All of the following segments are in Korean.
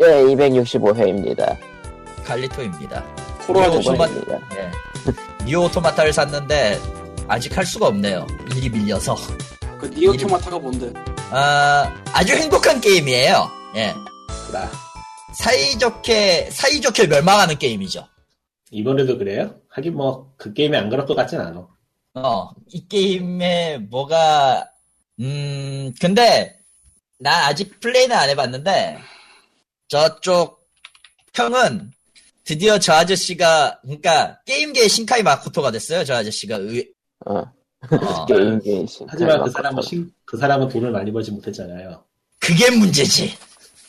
예, 265회입니다. 갈리토입니다. 오토마- 오토바입니다. 예. 니어 오토마타를 샀는데 아직 할 수가 없네요. 일이 밀려서. 그 니어 오토마타가 뭔데? 아, 아주 행복한 게임이에요. 예. 나 사이좋게 사이좋게 멸망하는 게임이죠. 이번에도 그래요? 하긴 뭐 그 게임이 안 그럴 것 같진 않아. 어, 이 게임에 뭐가 음, 근데 나 아직 플레이는 안 해봤는데 저쪽 평은 드디어 저 아저씨가 그러니까 게임계의 신카이 마코토가 됐어요. 저 아저씨가 의, 어, 어, 게임계 신. 하지만 그 사람은 신, 그 사람은 돈을 많이 벌지 못했잖아요. 그게 문제지.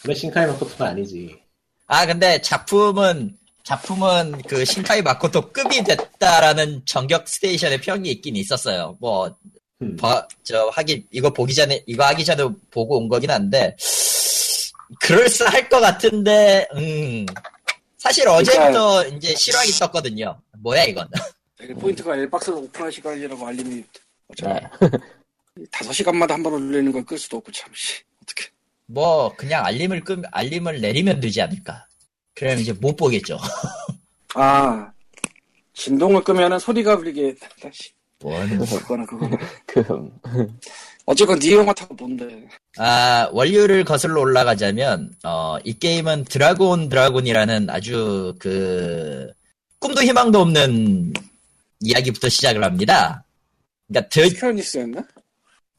그래 신카이 마코토가 아니지. 아 근데 작품은 작품은 그 신카이 마코토 급이 됐다라는 전격 스테이션의 평이 있긴 있었어요. 뭐 음. 봐, 저 하기 이거 보기 전에 이거 하기 전에 보고 온 거긴 한데 그럴싸할 것 같은데 음 사실 어제부터 이제 실황이 떴거든요. 뭐야 이건? 되게 포인트가 엘박스를 오픈할 시간이라고 알림이 어쩌나 네. 5시간마다 한 번 올리는 걸 끌 수도 없고 참 씨 어떻게 뭐 그냥 알림을 끄 알림을 내리면 되지 않을까? 그럼 이제 못 보겠죠. 아 진동을 끄면은 소리가 울리게 다시 뭔 그거나 그거나 그, 어쨌건 니어 오토마타가 뭔데 아, 원류를 거슬러 올라가자면, 어, 이 게임은 드래그 온 드라군이라는 아주 그, 꿈도 희망도 없는 이야기부터 시작을 합니다. 그니까, 드, 스퀘어에닉스였나?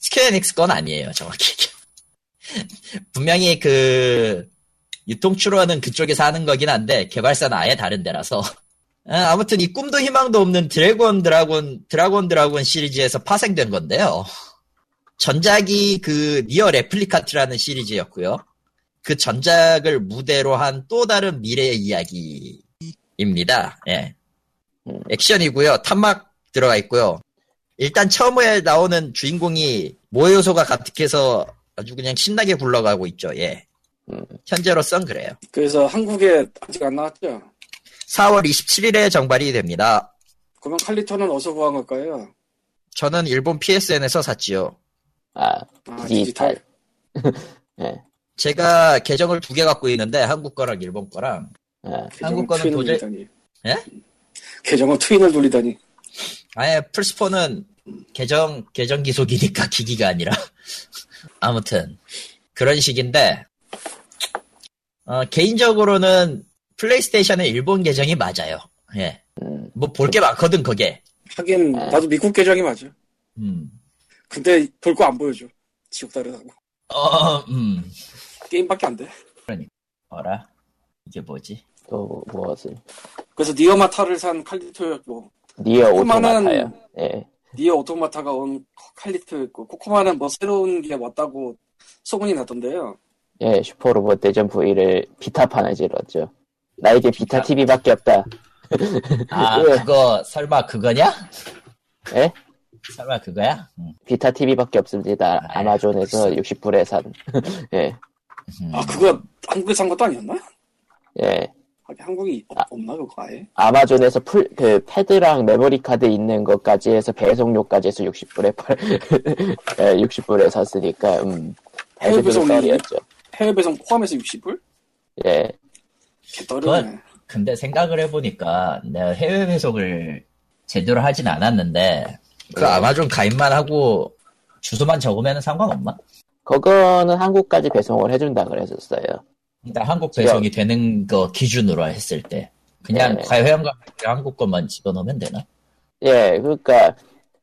스퀘어에닉스 건 아니에요, 정확히. 분명히 그, 유통추로는 그쪽에서 하는 거긴 한데, 개발사는 아예 다른 데라서. 아, 아무튼 이 꿈도 희망도 없는 드래그 온 드라군, 드래그 온 드라군 시리즈에서 파생된 건데요. 전작이 그 니어 레플리칸트라는 시리즈였고요. 그 전작을 무대로 한 또 다른 미래의 이야기입니다. 예. 음. 액션이고요. 탄막 들어가 있고요. 일단 처음에 나오는 주인공이 모에 요소가 가득해서 아주 그냥 신나게 굴러가고 있죠. 예. 음. 현재로선 그래요. 그래서 한국에 아직 안 나왔죠? 4월 27일에 정발이 됩니다. 그러면 칼리토는 어디서 구한 걸까요? 저는 일본 PSN에서 샀지요. 아, 아 디지털. 예, 제가 계정을 두 개 갖고 있는데 한국 거랑 일본 거랑 아, 계정은 한국 거는 트윈을 도저히- 돌리다니 예? 계정은 트윈을 돌리다니 아예 플스포는 계정 계정 기속이니까 기기가 아니라 아무튼 그런 식인데 어, 개인적으로는 플레이스테이션의 일본 계정이 맞아요. 예. 음, 뭐볼 게 많거든 그게. 하긴 아. 나도 미국 계정이 맞아 음. 근데 볼 거 안 보여줘 지옥 다르다고 어, 음. 게임밖에 안돼 어라 이게 뭐지? 또 무엇을. 그래서 니어마타를 산 칼리토였고 니어 코코마는- 오토마타요. 예, 니어 오토마타가 온 칼리토였고 코코마는 뭐 새로운 게 왔다고 소문이 나던데요 예, 슈퍼로봇 대전 V를 비타판을 질렀죠. 나에게 비타 비타- TV밖에 없다. 아 예. 그거 설마 그거냐? 예? 설마 그거야? 음. 비타 TV밖에 없습니다. 아, 아마존에서 60불에 산. 예, 음. 아 그거 한국에 산 것도 아니었나? 예. 한국이 없- 아. 없나 그거 아예? 아마존에서 풀, 그, 패드랑 메모리 카드 있는 것까지 해서 배송료까지 해서 60불에 팔, 예, 60불에 샀으니까, 음. 해외 배송이- 떨이었죠. 해외 배송 포함해서 60불? 예, 개떨이네 근데 생각을 해보니까 내가 해외 배송을 제대로 하진 않았는데 그 네. 아마존 가입만 하고 주소만 적으면 상관없나? 그거는 한국까지 배송을 해준다 그랬었어요. 일단 한국 배송이 되는 거 기준으로 했을 때 그냥 네. 과회원 가면 한국 것만 집어넣으면 되나? 예, 그러니까,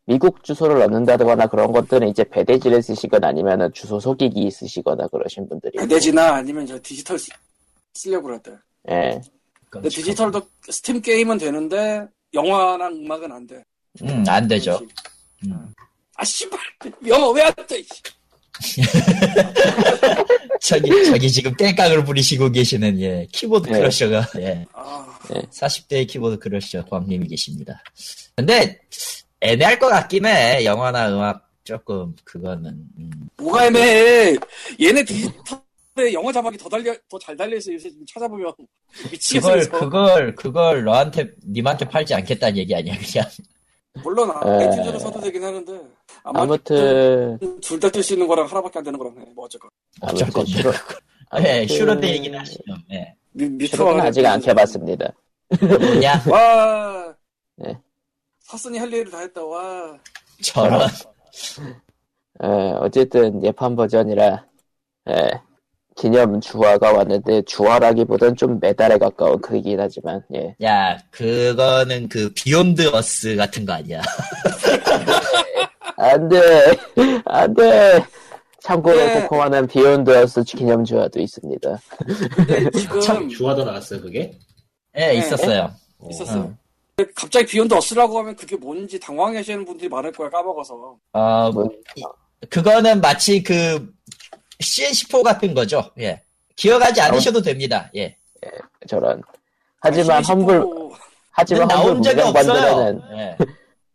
미국 주소를 넣는다거나 그런 것들은 이제 배대지를 쓰시거나 아니면은 주소 속이기 쓰시거나 그러신 분들이. 배대지나 아니면 저 디지털 쓰, 쓰려고 그랬대 예, 근데 디지털도 스팀 게임은 되는데 영화랑 음악은 안 돼. 음, 안 되죠. 음. 아 씨발 영어 왜안 돼? 저기 저기 지금 땡깡을 부리시고 계시는 예 키보드 네. 크러셔가 예아 40대의 키보드 크러셔 광님이 계십니다. 근데 애매할 것 같긴 해 영화나 음악 조금 그거는 음. 뭐가 애매해. 얘네 디지털에 영어 자막이 더 달려 더 잘 달려 있어. 요새 지금 찾아보면 미치겠어. 그걸. 그걸 그걸 너한테 님한테 팔지 않겠다는 얘기 아니야 그냥 물론 에. 아이튠즈로 써도 되긴 하는데 아마 아무튼, 둘 다 뜰 수 있는 거랑 하나밖에 안 되는 거랑 해. 뭐 어쨌건. 어쩔 건데 주로, 예, 아무튼 슈로데 얘기는 하시죠. 예. 뮤- 뮤트가 슈로는 아직 안 켜봤습니다. 뭐냐? 와. 네. 사슴이 할 일을 다 했다. 와. 저런. 어, 어쨌든 예판 버전이라 예, 기념 주화가 왔는데 주화라기보단 좀 메달에 가까운 크기긴 하지만 예. 야, 그거는 그 비욘드 어스 같은 거 아니야? 안돼 안돼 참고로 네. 코코마는 비욘드 어스 기념 주화도 있습니다. 근데 참 지금 주화도 나왔어요 그게? 예, 있었어요. 있었어요. 응. 갑자기 비욘드 어스라고 하면 그게 뭔지 당황하시는 분들이 많을 거야 까먹어서. 어, 뭐, 그거는 마치 그 CN14 같은 거죠. 예. 기억하지 않으셔도 됩니다. 예. 저런 하지만 아, 험블 뭐 하지만 험블 나온 적이 문명 없어요. 번들에는 예.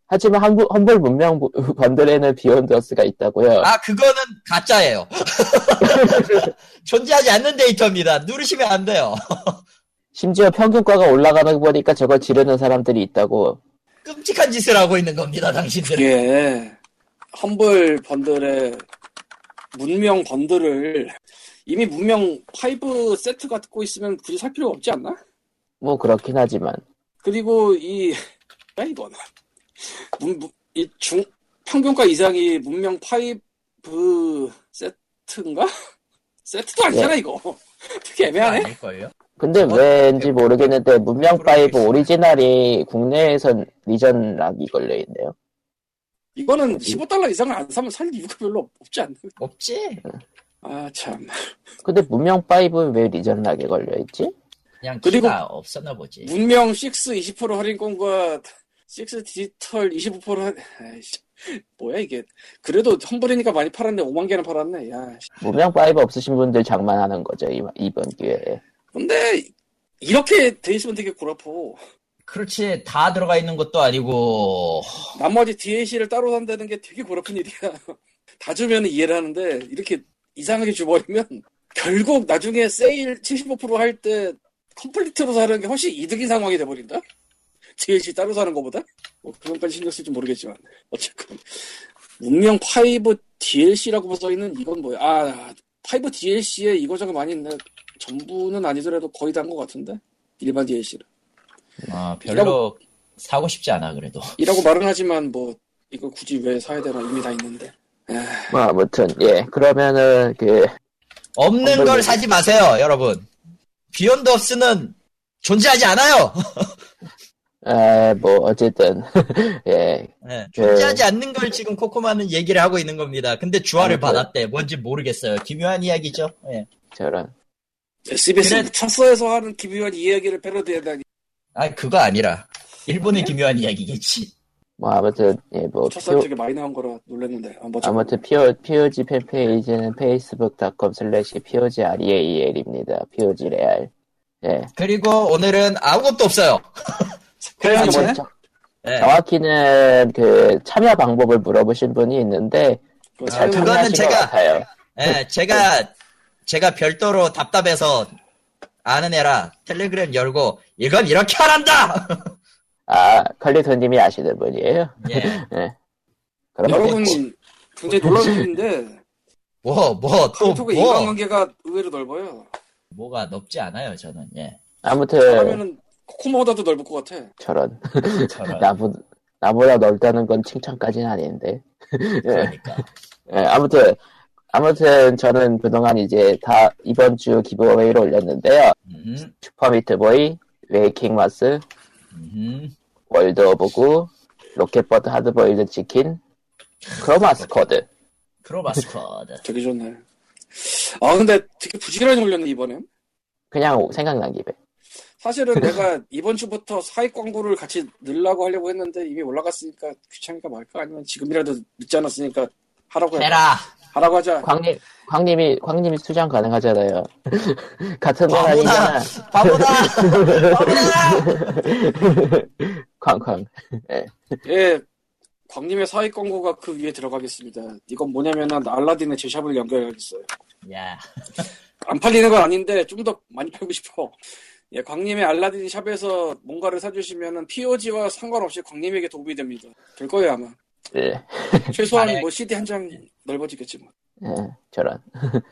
하지만 험블, 험블 문명 번들에는 비욘드어스가 있다고요. 아, 그거는 가짜예요. 존재하지 않는 데이터입니다. 누르시면 안 돼요. 심지어 평균가가 올라가는 거 보니까 저걸 지르는 사람들이 있다고. 끔찍한 짓을 하고 있는 겁니다, 당신들은. 이게 험블 번들의 문명 번들을 이미 문명 5 세트가 듣고 있으면 굳이 살 필요가 없지 않나? 뭐 그렇긴 하지만 그리고 이, 야, 이거는. 문, 문- 이 중, 평균가 이상이 문명 5 세트인가? 세트도 아니잖아, 이거. 되게 애매하네? 아닐걸요? 근데 뭐, 왠지 모르겠는데 문명 5 모르겠어요. 오리지널이 국내에선 리전 락이 걸려 있네요. 이거는 15달러 이상을 안 사면 살 이유가 별로 없- 없지 않나? 없지. 아, 참. 근데 문명 5는 왜 리전 락에 걸려 있지? 그냥 그리고 없었나 보지. 문명 6 20% 할인권과 6 디지털 25% 할, 아이씨. 뭐야, 이게. 그래도 험블이니까 많이 팔았네. 5만 개나 팔았네. 야. 씨. 문명 5 없으신 분들 장만하는 거죠 이, 이번 기회에. 근데, 이렇게 돼 있으면 되게 고라포. 그렇지. 다 들어가 있는 것도 아니고. 나머지 DLC를 따로 산다는 게 되게 고라픈 일이야. 다 주면 이해를 하는데, 이렇게 이상하게 줘버리면, 결국 나중에 세일 75%할 때, 컴플리트로 사는 게 훨씬 이득인 상황이 돼버린다? DLC 따로 사는 것보다? 뭐, 그런까지 신경 쓸지 모르겠지만. 어쨌건. 문명 5 DLC라고 써 있는 이건 뭐야? 아, 5 DLC에 이거저거 많이 있네. 전부는 아니더라도 거의 다 한 것 같은데? 일반 DLC를. 어, 별로 사고 싶지 않아, 그래도. 이라고 말은 하지만, 뭐, 이거 굳이 왜 사야 되나 이미 다 있는데. 뭐 아무튼 예 그러면은 그 없는 걸 문- 사지 마세요, 여러분. 비욘드 어스는 존재하지 않아요. 에, 뭐 어쨌든 예 네, 존재하지 않는 걸 지금 코코마는 얘기를 하고 있는 겁니다. 근데 주화를 아무튼. 받았대. 뭔지 모르겠어요. 기묘한 이야기죠. 예. 저런 SBS 그래. 묻혔어에서 하는 기묘한 이야기를 패러디하다니 아, 그거 아니라. 일본의 기묘한 이야기겠지. 뭐 아무튼 예뭐 묻혔어에 되게 많이 나온 거라 놀랐는데 아? 아무튼 PO, POG 팬페이지는 facebook.com slash POGREAL입니다. POG 레알. 예. 그리고 오늘은 아무것도 없어요. 그래요, 뭐 이번에? 정- 예. 정확히는 그 참여 방법을 물어보신 분이 있는데 그거 잘 그거는 제가-. 예, 제가, 제가 별도로 답답해서 아는 애라 텔레그램 열고 이건 이렇게 안 한다! 아 컬리토님이 아시는 분이에요. 예. 그럼 여러분 뭐, 굉장히 놀라운 일인데 뭐, 뭐, 또, 카톡의 뭐. 인간관계가 의외로 넓어요. 뭐가 넓지 않아요, 저는. 예. 아무튼 그러면은 코코모보다도 넓을 것 같아. 저런 저런. 나보 나보다 넓다는 건 칭찬까지는 아닌데. 예. 그러니까. 예, 아무튼 아무튼 저는 그동안 이제 다 이번 주 giveaway를 올렸는데요. 음, 슈퍼 미트보이, 웨이킹 마스, 음. 월드 오브 구, 로켓버드 하드보일드 치킨, 크로마 스쿼드. 크로마 스쿼드. 되게 좋네. 아 근데 되게 부지런히 올렸네 이번엔. 그냥 생각난 김에. 사실은 내가 이번 주부터 사익 광고를 같이 넣으려고 하려고 했는데 이미 올라갔으니까 귀찮으니까 말까 아니면 지금이라도 늦지 않았으니까 하라고 해. 해라. 하라고 하자. 광님, 광님이, 광님이 수장 가능하잖아요. 같은 건 바보다. 아니잖아. 바보다. 바보다. 광광. 예, 광님의 사익 광고가 그 위에 들어가겠습니다. 이건 뭐냐면은 알라딘의 제샵을 연결하겠어요. 야. 안 팔리는 건 아닌데 좀 더 많이 팔고 싶어. 예, 광님의 알라딘 샵에서 뭔가를 사주시면은 POG와 상관없이 광님에게 도움이 됩니다. 될 거예요 아마. 네. 최소한 만약- 뭐 CD 한 장 넓어지겠지 뭐. 예, 저런.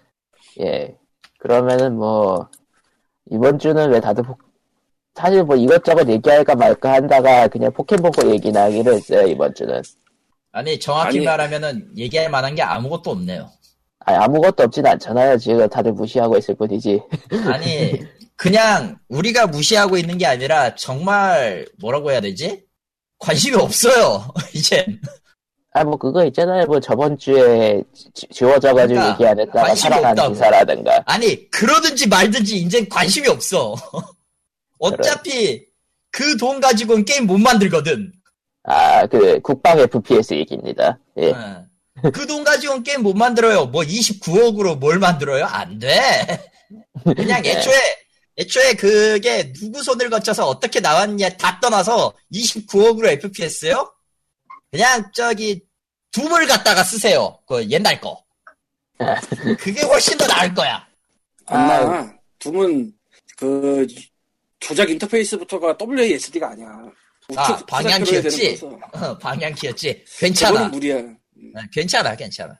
예. 그러면은 뭐 이번 주는 왜 다들 포... 사실 뭐 이것저것 얘기할까 말까 한다가 그냥 포켓몬고 얘기나 하기로 했어요 이번 주는. 아니 정확히 아니. 말하면은 얘기할 만한 게 아무것도 없네요. 아니, 아무것도 없진 않잖아요. 지금 다들 무시하고 있을 뿐이지. 아니 그냥 우리가 무시하고 있는 게 아니라 정말 뭐라고 해야 되지? 관심이 없어요. 이제 아, 뭐 그거 있잖아요. 뭐 저번 주에 지- 지워져가지고 그러니까 얘기 안 했다가 살아난. 기사라든가. 아니 그러든지 말든지 이제 관심이 없어. 어차피 그 돈 가지고는 게임 못 만들거든. 아, 그 국방 FPS 얘기입니다. 예. 그돈 가지고는 게임 못 만들어요. 뭐 29억으로 뭘 만들어요? 안 돼. 그냥 네. 애초에 애초에 그게 누구 손을 거쳐서 어떻게 나왔냐 다 떠나서 29억으로 FPS요? 그냥 저기 둠을 갖다가 쓰세요. 그 옛날 거. 그게 훨씬 더 나을 거야. 아마 둠은 그 조작 인터페이스부터가 WASD가 아니야. 아, 방향키였지? 어, 방향키였지. 그거는 괜찮아. 무리야. 어, 괜찮아, 괜찮아.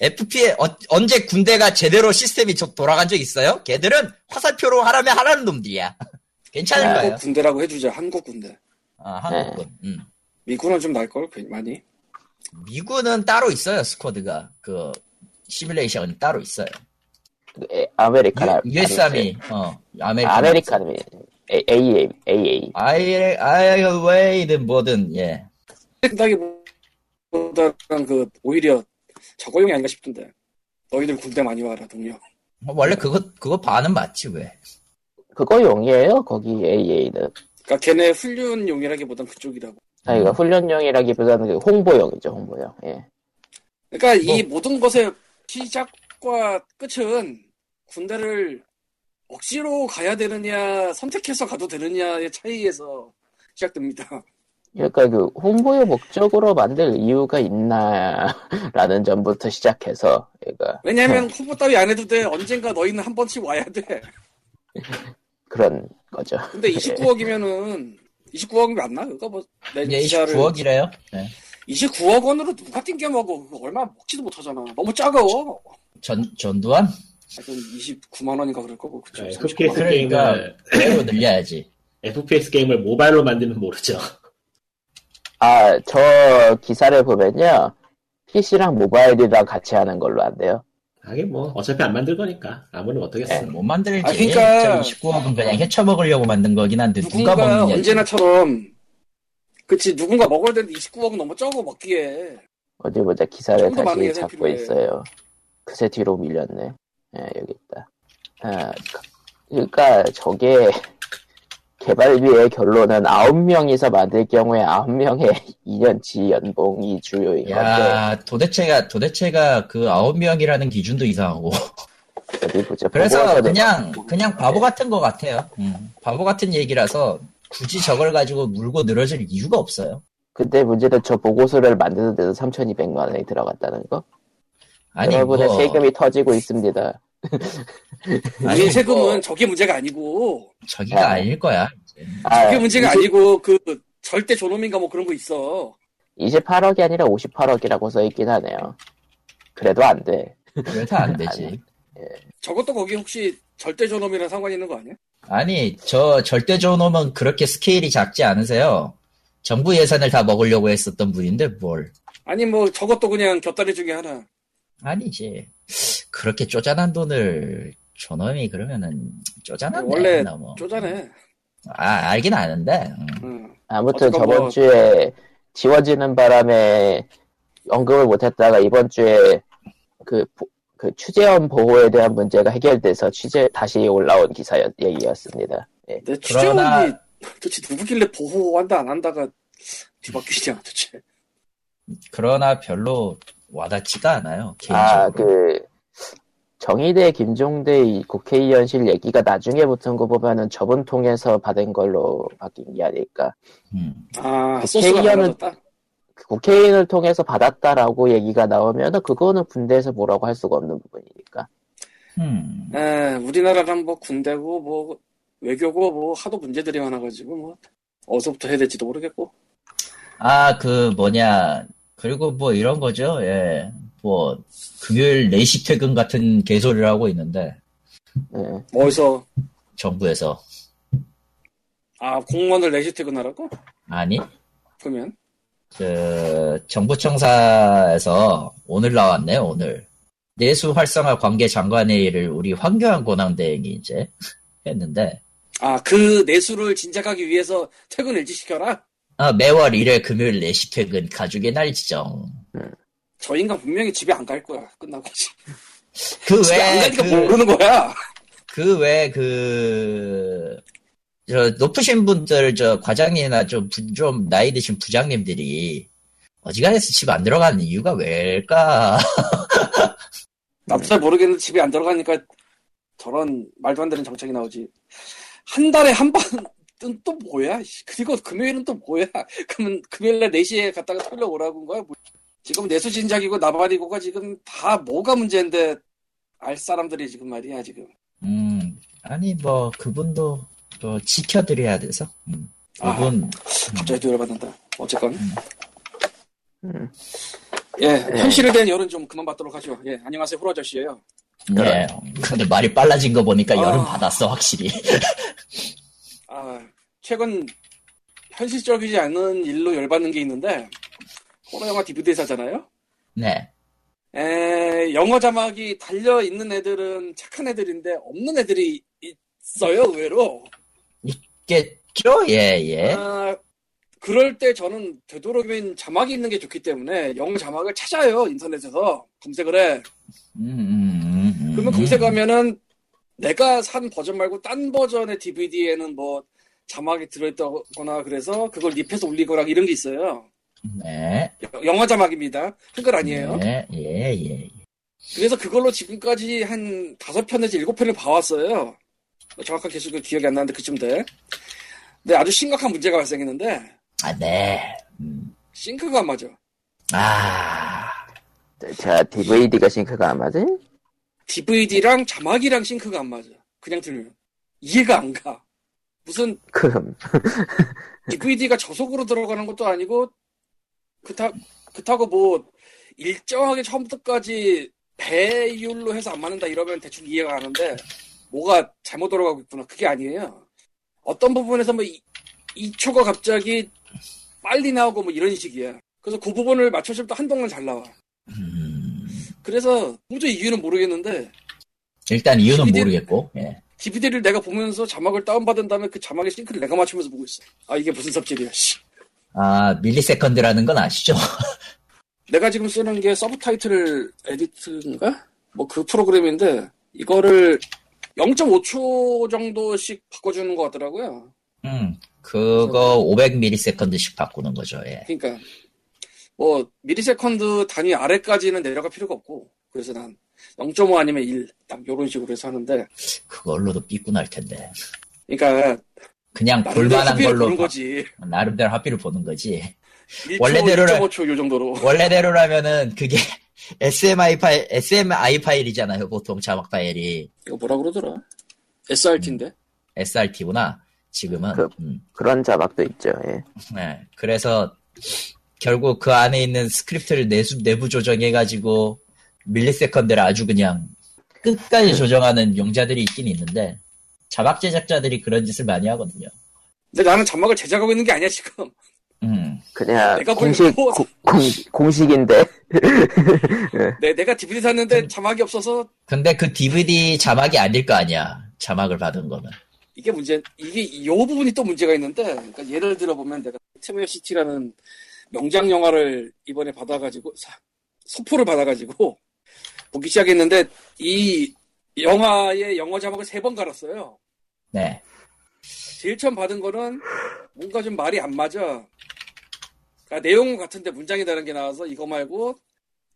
FP에 어- 언제 군대가 제대로 시스템이 저- 돌아간 적 있어요? 걔들은 화살표로 하라면 하라는 놈들이야. 괜찮을 아, 거예요. 한국 군대라고 해주자. 한국 군대. 아, 한국군. 음. 미군은 좀 날걸 많이. 미군은 따로 있어요, 스쿼드가. 그 시뮬레이션이 따로 있어요. 에, 아메리카나. 유, s 아미 어, 아메리칸. 아메리카는 AA, AA. 아이, 아이웨이든 뭐든, 예. 생각보다는 그 오히려 저거용이 아닌가 싶은데. 너희들 군대 많이 와라 동료. 원래 그거, 그거 반은 맞지, 왜. 그거 용이에요? 거기 AA는. 그러니까 걔네 훈련용이라기보단 그쪽이라고. 아, 이거 훈련용이라기보다는 그 홍보용이죠, 홍보용. 예. 그러니까 뭐. 이 모든 것의 시작과 끝은 군대를 억지로 가야 되느냐 선택해서 가도 되느냐의 차이에서 시작됩니다. 그러니까 그 홍보의 목적으로 만들 이유가 있나라는 점부터 시작해서 그러니까 왜냐하면 홍보 따위 안 해도 돼. 언젠가 너희는 한 번씩 와야 돼. 그런 거죠. 근데 29억이면은 29억이 맞나? 그거 뭐내 이게 기사를 29억이래요. 네. 29억 원으로 누가 띵겨 먹어? 그거 얼마 먹지도 못하잖아. 너무 작아. 전, 전두환? 하여튼 29만 원인가 그럴 거고 그쵸? 네, 39만 FPS 원. 그러니까, 게임을 그대로 늘려야지. FPS 게임을 모바일로 만들면 모르죠. 아, 저 기사를 보면요. PC랑 모바일이랑 같이 하는 걸로 한대요. 하긴 뭐 어차피 안 만들 거니까 아무리 어떻겠어. 못 만들지. 아, 그러니까- 29억은 그냥 헤쳐먹으려고 만든 거긴 한데, 누가 먹느냐. 언제나처럼 그치 누군가 먹어야 되는데 29억은 너무 적어 먹기에 어디 보자 기사를 다시 잡고 필요해. 있어요. 그새 뒤로 밀렸네. 예, 여기 있다. 아, 그러니까 저게 개발비의 결론은 9명이서 만들 경우에 9명의 2년치 연봉이 주요인 건데 야, 도대체가, 도대체가 그 아홉 명이라는 기준도 이상하고. 어디 보자. 그래서 그냥, 그냥 바보 같은 것 같아요. 음, 바보 같은 얘기라서 굳이 저걸 가지고 물고 늘어질 이유가 없어요. 근데 문제는 저 보고서를 만드는 데도 3,200만 원이 들어갔다는 거. 아니, 여러분의 뭐, 세금이 터지고 있습니다. 아니, 우리 세금은 뭐, 저게 문제가 아니고 저기가 아. 아닐 거야. 아, 저게 문제가 20 아니고 그 절대 존엄인가 뭐 그런 거 있어 28억이 아니라 58억이라고 써 있긴 하네요. 그래도 안 돼. 그래도 안 되지. 저것도 거기 혹시 절대 존엄이랑 상관 있는 거 아니야? 아니, 저 절대 존엄은 그렇게 스케일이 작지 않으세요. 정부 예산을 다 먹으려고 했었던 분인데 뭘. 아니 뭐 저것도 그냥 곁다리 중에 하나 아니지. 그렇게 쪼잔한 돈을 존엄이 그러면은 쪼잔한데. 원래 너무. 쪼잔해 아, 알긴 아는데. 음. 응. 아무튼 저번 뭐- 주에 지워지는 바람에 언급을 못했다가 이번 주에 그, 보- 그 취재원 보호에 대한 문제가 해결돼서 취재 다시 올라온 기사 얘기였습니다. 예. 내 그러나- 취재원이 도대체 누구길래 보호한다 안 한다가 뒤바뀌냐 도대체 그러나 별로 와닿지가 않아요. 개인적으로. 아, 그 정의대 김종대 이 국회의원실 얘기가 나중에 붙은 거 보면은 저분 통해서 받은 걸로 바뀐 게 아닐까. 음. 아 달라졌다 그 국회의원을 통해서 받았다라고 얘기가 나오면은 그거는 군대에서 뭐라고 할 수가 없는 부분이니까. 음. 에, 우리나라랑 뭐 군대고 뭐 외교고 뭐 하도 문제들이 많아가지고 뭐 어디서부터 해야 될지도 모르겠고 아, 그 뭐냐. 그리고 뭐 이런 거죠. 예. 뭐 금요일 4시 퇴근 같은 개소리를 하고 있는데 예. 어디서? 정부에서. 아 공무원을 내시 퇴근하라고? 아니. 그러면? 그 정부청사에서 오늘 나왔네 오늘. 내수 활성화 관계 장관회의를 우리 황교안 권한대행이 이제 했는데. 아 그 내수를 진작하기 위해서 퇴근 일찍 시켜라. 아, 매월 1회 금요일 4시 퇴근 가족의 날 지정 저 인간 분명히 집에 안 갈 거야. 끝나고 그 집에 안 가니까 그, 모르는 거야. 그 외에 그, 저, 높으신 분들, 저, 과장님이나 좀, 부- 좀, 나이 드신 부장님들이, 어지간해서 집 안 들어가는 이유가 왜일까? 나도 잘 모르겠는데 집에 안 들어가니까 저런 말도 안 되는 정책이 나오지. 한 달에 한 번은 또 뭐야? 씨. 그리고 금요일은 또 뭐야? 그러면 금요일날 4시에 갔다가 토요일에 오라고 한 거야? 뭐. 지금 내수 진작이고 나발이고가 지금 다 뭐가 문제인데 알 사람들이 지금 말이야 지금. 음, 아니, 뭐, 그분도, 또, 지켜드려야 돼서. 음. 아. 그분, 갑자기 또 열받는다. 어쨌건. 음. 예, 현실에 대한 열은 좀 그만 받도록 하죠. 예, 안녕하세요, 후로 아저씨예요. 네. 근데 말이 빨라진 거 보니까 아. 열은 받았어, 확실히. 아, 최근 현실적이지 않은 일로 열받는 게 있는데 호러 영화 DVD 사잖아요. 네. 에, 영어 자막이 달려 있는 애들은 착한 애들인데 없는 애들이 있어요, 의외로. 있겠죠? 예, 예. 아, 그럴 때 저는 되도록이면 자막이 있는 게 좋기 때문에 영어 자막을 찾아요, 인터넷에서. 검색을 해. 음, 음, 음, 음, 그러면 음. 검색하면은 내가 산 버전 말고 딴 버전의 DVD에는 뭐 자막이 들어있다거나 그래서 그걸 립해서 올리거나 이런 게 있어요. 네. 여- 영어 자막입니다. 한글 아니에요. 네, 예, 예. 예. 그래서 그걸로 지금까지 한 다섯 편에서 일곱 편을 봐왔어요. 정확한 개수가 기억이 안 나는데 그쯤 돼. 근데 아주 심각한 문제가 발생했는데 아, 네. 음. 싱크가 안 맞아. 아, 자, DVD가 싱크가 안 맞아? DVD랑 자막이랑 싱크가 안 맞아. 그냥 들으면 이해가 안 가. 무슨 그럼. DVD가 저속으로 들어가는 것도 아니고 그렇다 그렇다고 뭐 일정하게 처음부터까지 배율로 해서 안 맞는다 이러면 대충 이해가 가는데 뭐가 잘못 돌아가고 있구나 그게 아니에요. 어떤 부분에서 뭐 2초가 갑자기 빨리 나오고 뭐 이런 식이야. 그래서 그 부분을 맞춰줄 때 한동안 잘 나와. 음. 그래서 도저히 이유는 모르겠는데 일단 이유는 DVD? 모르겠고, 예. DVD를 내가 보면서 자막을 다운받은 다음에 그 자막의 싱크를 내가 맞추면서 보고 있어. 아 이게 무슨 삽질이야. 씨. 아, 밀리세컨드라는 건 아시죠? 내가 지금 쓰는 게 서브타이틀 에디트인가? 뭐 그 프로그램인데 이거를 0.5초 정도씩 바꿔주는 것 같더라고요. 음, 그거 500ms씩 바꾸는 거죠, 예. 그러니까 뭐 미리세컨드 단위 아래까지는 내려갈 필요가 없고 그래서 난 0.5 아니면 1 딱 이런 식으로 해서 하는데 그걸로도 삐꾼할 텐데. 그러니까 그냥 볼만한 걸로 보는 바- 거지. 나름대로 합의를 보는 거지. 1초, 원래대로라- 1.5초 요 정도로. 원래대로라면은 그게 SMI 파일, SMI 파일이잖아요, 보통 자막 파일이. 이거 뭐라 그러더라? SRT인데. SRT구나. 지금은. 그- 음. 그런 자막도 있죠, 예. 네. 그래서 결국 그 안에 있는 스크립트를 내수, 내부 조정해가지고 millisecond를 아주 그냥 끝까지 조정하는 용자들이 있긴 있는데 자막 제작자들이 그런 짓을 많이 하거든요. 근데 나는 자막을 제작하고 있는 게 아니야 지금. 음. 그냥 공식, 보기엔 고- 공, 공식인데. 내, 내가 DVD 샀는데 자막이 없어서 근데 그 DVD 자막이 아닐 거 아니야. 자막을 받은 거는. 이게 문제, 이게 이 부분이 또 문제가 있는데, 그러니까 예를 들어 보면 내가 테메어 시티라는 명작 영화를 이번에 받아가지고 사- 소포를 받아가지고 보기 시작했는데 이 영화의 영어 자막을 세 번 갈았어요. 네. 제일 처음 받은 거는 뭔가 좀 말이 안 맞아. 그러니까 내용은 같은데 문장이 다른 게 나와서 이거 말고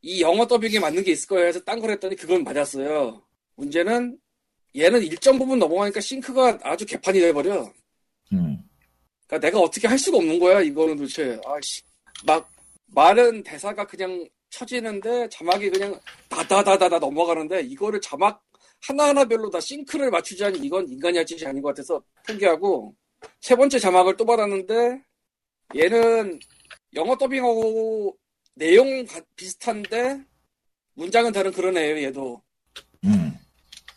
이 영어 더빙에 맞는 게 있을 거야 해서 딴 걸 했더니 그건 맞았어요. 문제는 얘는 일정 부분 넘어가니까 싱크가 아주 개판이 돼버려. 음. 그러니까 내가 어떻게 할 수가 없는 거야 이거는 도대체. 아씨 막 말은 대사가 그냥 쳐지는데 자막이 그냥 다다다다다 넘어가는데 이거를 자막 하나하나별로 다 싱크를 맞추자니 이건 인간이 할 짓이 아닌 것 같아서 포기하고 세 번째 자막을 또 받았는데 얘는 영어 더빙하고 내용 가- 비슷한데 문장은 다른 그런 애예요 얘도 음.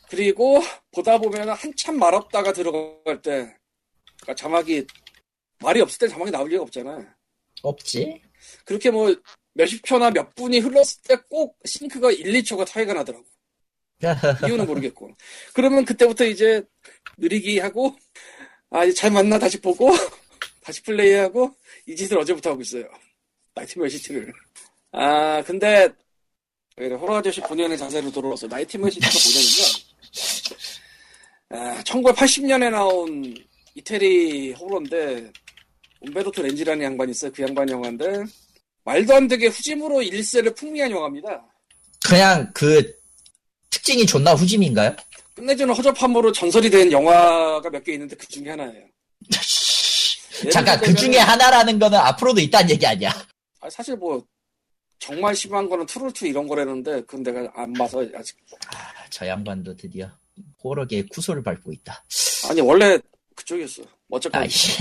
그리고 보다 보면 한참 말 없다가 들어갈 때 그러니까 자막이 말이 없을 때 자막이 나올 리가 없잖아. 없지? 그렇게 뭐 몇십 초나 몇 분이 흘렀을 때 꼭 싱크가 1, 2초가 차이가 나더라고. 이유는 모르겠고. 그러면 그때부터 이제 느리기 하고, 아, 이제 잘 맞나 다시 보고, 다시 플레이하고, 이 짓을 어제부터 하고 있어요. 나이트메어 시티를. 아, 근데, 호러 아저씨 본연의 자세로 돌아와서 나이트메어 시티가 뭐냐면, 아, 1980년에 나온 이태리 호러인데, 움베르토 렌지라는 양반이 있어요. 그 양반 영화인데, 말도 안 되게 후짐으로 일세를 풍미한 영화입니다. 그냥 그 특징이 존나 후짐인가요? 끝내주는 허접함으로 전설이 된 영화가 몇 개 있는데 그 중에 하나예요. 잠깐 그 중에 하나라는 거는 앞으로도 있다는 얘기 아니야? 아, 사실 뭐 정말 심한 거는 트롤2 이런 거라는데 그건 내가 안 봐서 아직 저 양반도 드디어 호러계의 쿠소를 밟고 있다. 아니 원래 그쪽이었어. 어쨌건 아이씨.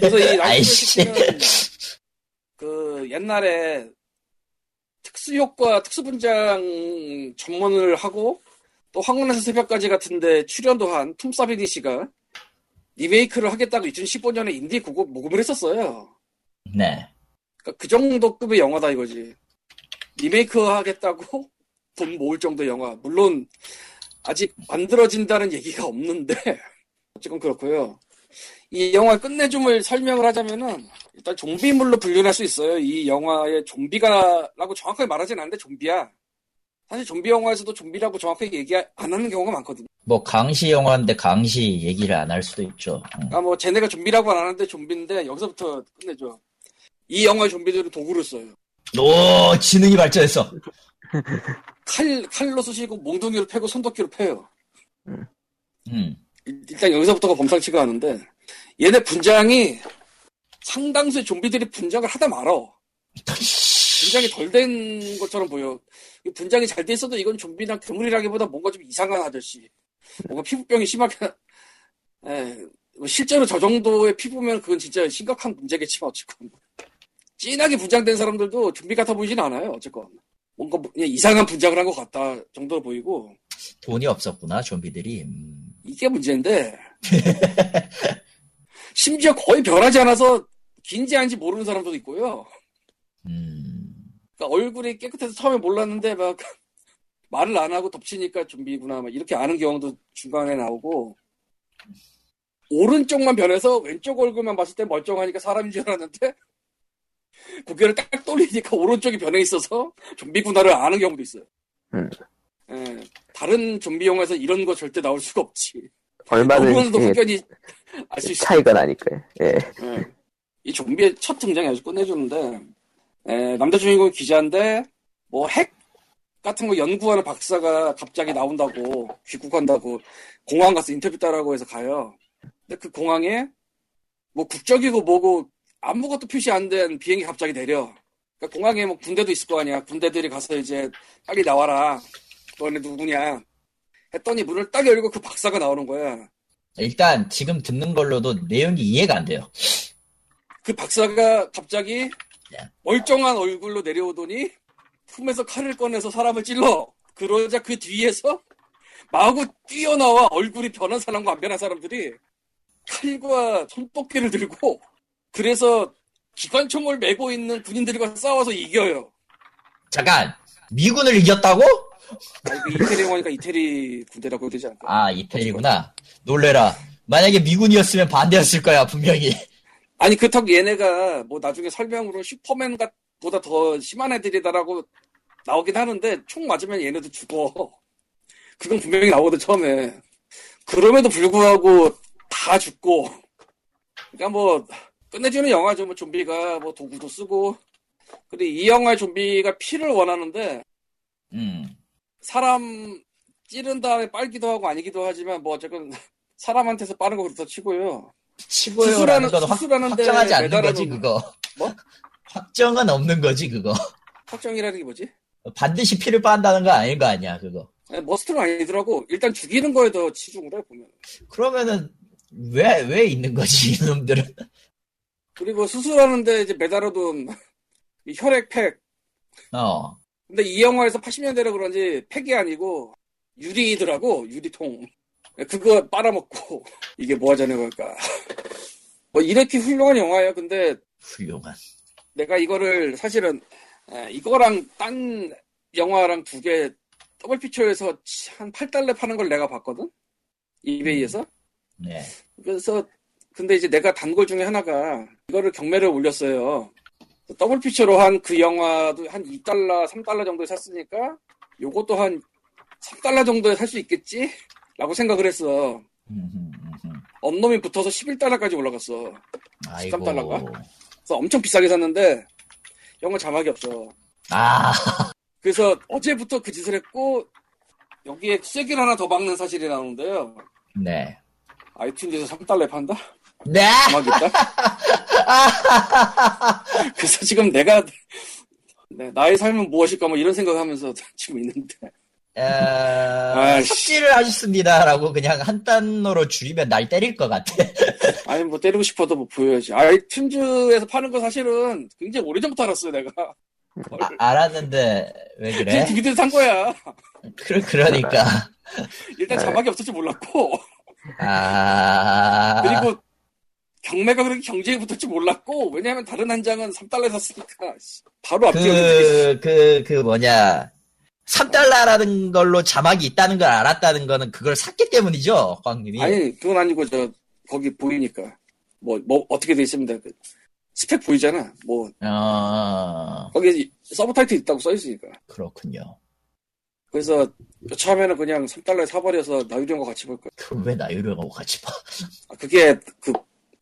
그래서 이 아이씨. 시티는 그 옛날에 특수효과 특수분장 전문을 하고 또 황혼에서 새벽까지 같은데 출연도 한 톰사비니 씨가 리메이크를 하겠다고 2015년에 인디 곡 모금을 했었어요. 네. 그러니까 그 정도 급의 영화다 이거지. 리메이크 하겠다고 돈 모을 정도 영화. 물론 아직 만들어진다는 얘기가 없는데 어쨌건 그렇고요. 이 영화 끝내줌을 설명을 하자면은 일단 좀비물로 분류할 수 있어요. 이 영화의 좀비가라고 정확하게 말하진 않는데 좀비야. 사실 좀비 영화에서도 좀비라고 정확하게 얘기 안 하는 경우가 많거든요. 뭐 강시 영화인데 강시 얘기를 안 할 수도 있죠. 음. 아, 뭐, 쟤네가 좀비라고 안 하는데 좀비인데, 여기서부터 끝내죠. 이 영화의 좀비들은 도구를 써요. 오 지능이 발전했어. 칼, 칼로 쑤시고, 몽둥이로 패고, 손도끼로 패요. 음. 일- 일단 여기서부터가 범상치가 않은데, 얘네 분장이 상당수의 좀비들이 분장을 하다 말어. 분장이 덜 된 것처럼 보여. 이 분장이 잘 돼 있어도 이건 좀비나 괴물이라기보다 뭔가 좀 이상한 아저씨. 뭔가 피부병이 심하게, 에, 뭐 실제로 저 정도의 피부면 그건 진짜 심각한 문제겠지만 어쨌건. 진하게 분장된 사람들도 좀비 같아 보이진 않아요, 어쨌건. 뭔가 뭐 이상한 분장을 한 것 같다 정도로 보이고, 돈이 없었구나 좀비들이. 음. 이게 문제인데, 심지어 거의 변하지 않아서 긴지 아닌지 모르는 사람도 있고요. 음. 그러니까 얼굴이 깨끗해서 처음에 몰랐는데 막 말을 안 하고 덮치니까 좀비구나 막 이렇게 아는 경우도 중간에 나오고 오른쪽만 변해서 왼쪽 얼굴만 봤을 때 멀쩡하니까 사람인 줄 알았는데 고개를 딱 돌리니까 오른쪽이 변해 있어서 좀비구나를 아는 경우도 있어요. 음. 예, 다른 좀비 영화에서 이런 거 절대 나올 수가 없지. 얼마든지 너무나도 확연히 알수 있어. 차이가 나니까요. 예. 예. 이 좀비의 첫 등장이 아주 끝내주는데, 에, 남자 주인공이 기자인데, 뭐, 핵 같은 거 연구하는 박사가 갑자기 나온다고, 귀국한다고, 공항 가서 인터뷰 따라고 해서 가요. 근데 그 공항에, 뭐, 국적이고 뭐고, 아무것도 표시 안 된 비행기 갑자기 내려. 그러니까 공항에 뭐 군대도 있을 거 아니야. 군대들이 가서 이제, 빨리 나와라. 너네 누구냐. 했더니 문을 딱 열고 그 박사가 나오는 거야. 일단 지금 듣는 걸로도 내용이 이해가 안 돼요. 그 박사가 갑자기 네. 멀쩡한 얼굴로 내려오더니 품에서 칼을 꺼내서 사람을 찔러. 그러자 그 뒤에서 마구 뛰어나와 얼굴이 변한 사람과 안 변한 사람들이 칼과 손도끼를 들고 그래서 기관총을 메고 있는 군인들과 싸워서 이겨요. 잠깐 미군을 이겼다고? 아, 이거 이태리 영화니까 이태리 군대라고 해야 되지 않을까? 아 이태리구나. 놀래라. 만약에 미군이었으면 반대였을 거야 분명히. 아니 그렇다고 얘네가 뭐 나중에 설명으로 슈퍼맨 보다 더 심한 애들이다라고 나오긴 하는데 총 맞으면 얘네도 죽어. 그건 분명히 나오거든 처음에. 그럼에도 불구하고 다 죽고. 그러니까 뭐 끝내주는 영화죠. 뭐 좀비가 뭐 도구도 쓰고. 그리고 이 영화의 좀비가 피를 원하는데 음. 사람 찌른 다음에 빨기도 하고 아니기도 하지만 뭐 어쨌건 사람한테서 빠른 거 그렇다 치고요. 치고요라는 수술하는- 수술하는데 확정하지 않는 거지 그거. 뭐? 확정은 없는 거지 그거. 확정이라는 게 뭐지? 반드시 피를 빤다는 거 아닌 거 아니야 그거. 네, 머스트는 아니더라고. 일단 죽이는 거에 더 치중을 해 보면. 그러면은 왜 왜 있는 거지 이놈들은? 그리고 수술하는데 이제 매달아둔 이 혈액팩. 어. 근데 이 영화에서 80년대라 그런지 팩이 아니고 유리더라고 유리통 그거 빨아먹고 이게 뭐 하자는 걸까 뭐 이렇게 훌륭한 영화예요 근데 훌륭한. 내가 이거를 사실은 에, 이거랑 딴 영화랑 두 개 더블 피처에서 한 8달러 파는 걸 내가 봤거든 이베이에서 네. 그래서 근데 이제 내가 단 걸 중에 하나가 이거를 경매를 올렸어요. 더블 피처로 한 그 영화도 한 2달러, 3달러 정도에 샀으니까 요것도 한 3달러 정도에 살 수 있겠지? 라고 생각을 했어. 엄놈이 붙어서 11달러까지 올라갔어. 아이고. 13달러인가? 그래서 엄청 비싸게 샀는데 영화 자막이 없어. 아, 그래서 어제부터 그 짓을 했고 여기에 쐐기를 하나 더 박는 사실이 나오는데요. 네. 아이튠즈에서 3달러에 판다? 네! 자막이 있다? 그래서 지금 내가 네, 나의 삶은 무엇일까 뭐 이런 생각하면서 지금 있는데 어, 아이씨. 삽질을 하셨습니다라고 그냥 한 단어로 줄이면 날 때릴 것 같아. 아니 뭐 때리고 싶어도 뭐 보여야지 아이튠즈에서 파는 거 사실은 굉장히 오래전부터 알았어요 내가 아, 알았는데, 왜 그래? DVD를 산 거야 그, 그러니까. 일단 자막이 없을 줄 몰랐고 아. 그리고 경매가 그렇게 경쟁이 붙을 줄 몰랐고 왜냐하면 다른 한 장은 3달러에 샀으니까 씨, 바로 앞뒤였는데 그, 그, 그 뭐냐. 3달러라는 걸로 자막이 있다는 걸 알았다는 거는 그걸 샀기 때문이죠, 광님이. 아니 그건 아니고 저 거기 보이니까 뭐 뭐 어떻게 돼 있습니다 그 스펙 보이잖아 뭐 어, 거기 subtitle 있다고 써 있으니까 그렇군요. 그래서 처음에는 그냥 3달러에 사버려서 나유령과 같이 볼 거야. 그럼 왜 나유령하고 같이 봐? 아, 그게 그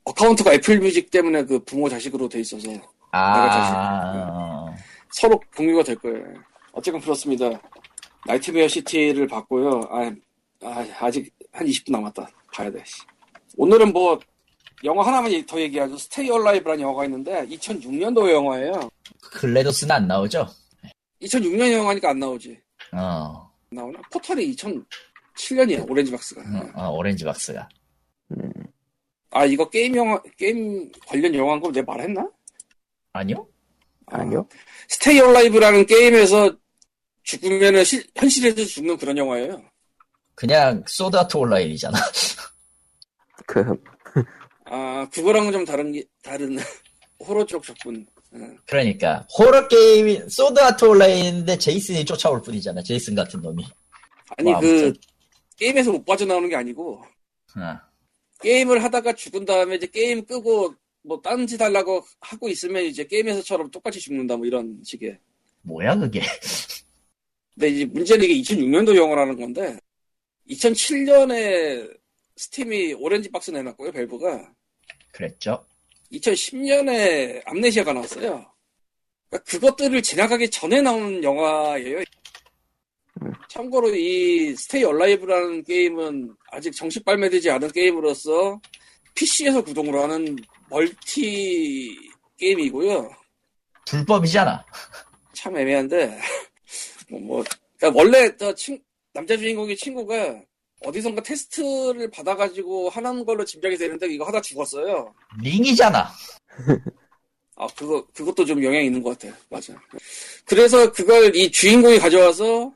account가 애플 뮤직 때문에 그 부모 자식으로 돼 있어서 아, 서로 공유가 될 거예요. 어쨌건 그렇습니다. 나이트메어 시티를 봤고요. 아, 아, 직한 20분 남았다. 봐야 돼. 씨. 오늘은 뭐 영화 하나만 더 얘기하죠. 스테이 얼라이브라는 영화가 있는데 2006년도 영화예요. 글래도스는 안 나오죠? 2006년 영화니까 안 나오지. 어, 안 나오나? 포털이 2007년이야. 오렌지 박스가. 어, 어, 오렌지 박스가. 아 이거 게임 영화 게임 관련 영화인 거 내가 말했나? 아니요? 아니요. 스테이 얼라이브라는 게임에서 죽으면은 실- 현실에서 죽는 그런 영화예요. 그냥 소드 아트 온라인이잖아. 그, 아 그거랑은 좀 다른 게 다른 호러 쪽 접근. 예. 그러니까 호러 게임이 소드 아트 온라인인데 제이슨이 쫓아올 뿐이잖아. 제이슨 같은 놈이. 아니 뭐, 그 아무튼. 게임에서 못 빠져나오는 게 아니고 어. 게임을 하다가 죽은 다음에 이제 게임 끄고 뭐 딴짓 하려고 하고 있으면 이제 게임에서처럼 똑같이 죽는다 뭐 이런 식의. 뭐야 그게? 근데 이제 문제는 이게 2006년도 영화라는 건데 2007년에 Steam이 Orange Box 내놨고요 Valve가 그랬죠. 2010년에 Amnesia가 나왔어요. 그러니까 그것들을 지나가기 전에 나온 영화예요. 참고로 이 Stay Alive라는 게임은 아직 정식 발매되지 않은 게임으로서 PC에서 구동을 하는 멀티 게임이고요. 불법이잖아. 참 애매한데 뭐, 뭐 그러니까 원래 저 친, 남자 주인공의 친구가 어디선가 테스트를 받아가지고 하는 걸로 짐작이 되는데 이거 하다 죽었어요. 링이잖아. 아, 그거, 그것도 좀 영향이 있는 것 같아. 맞아. 그래서 그걸 이 주인공이 가져와서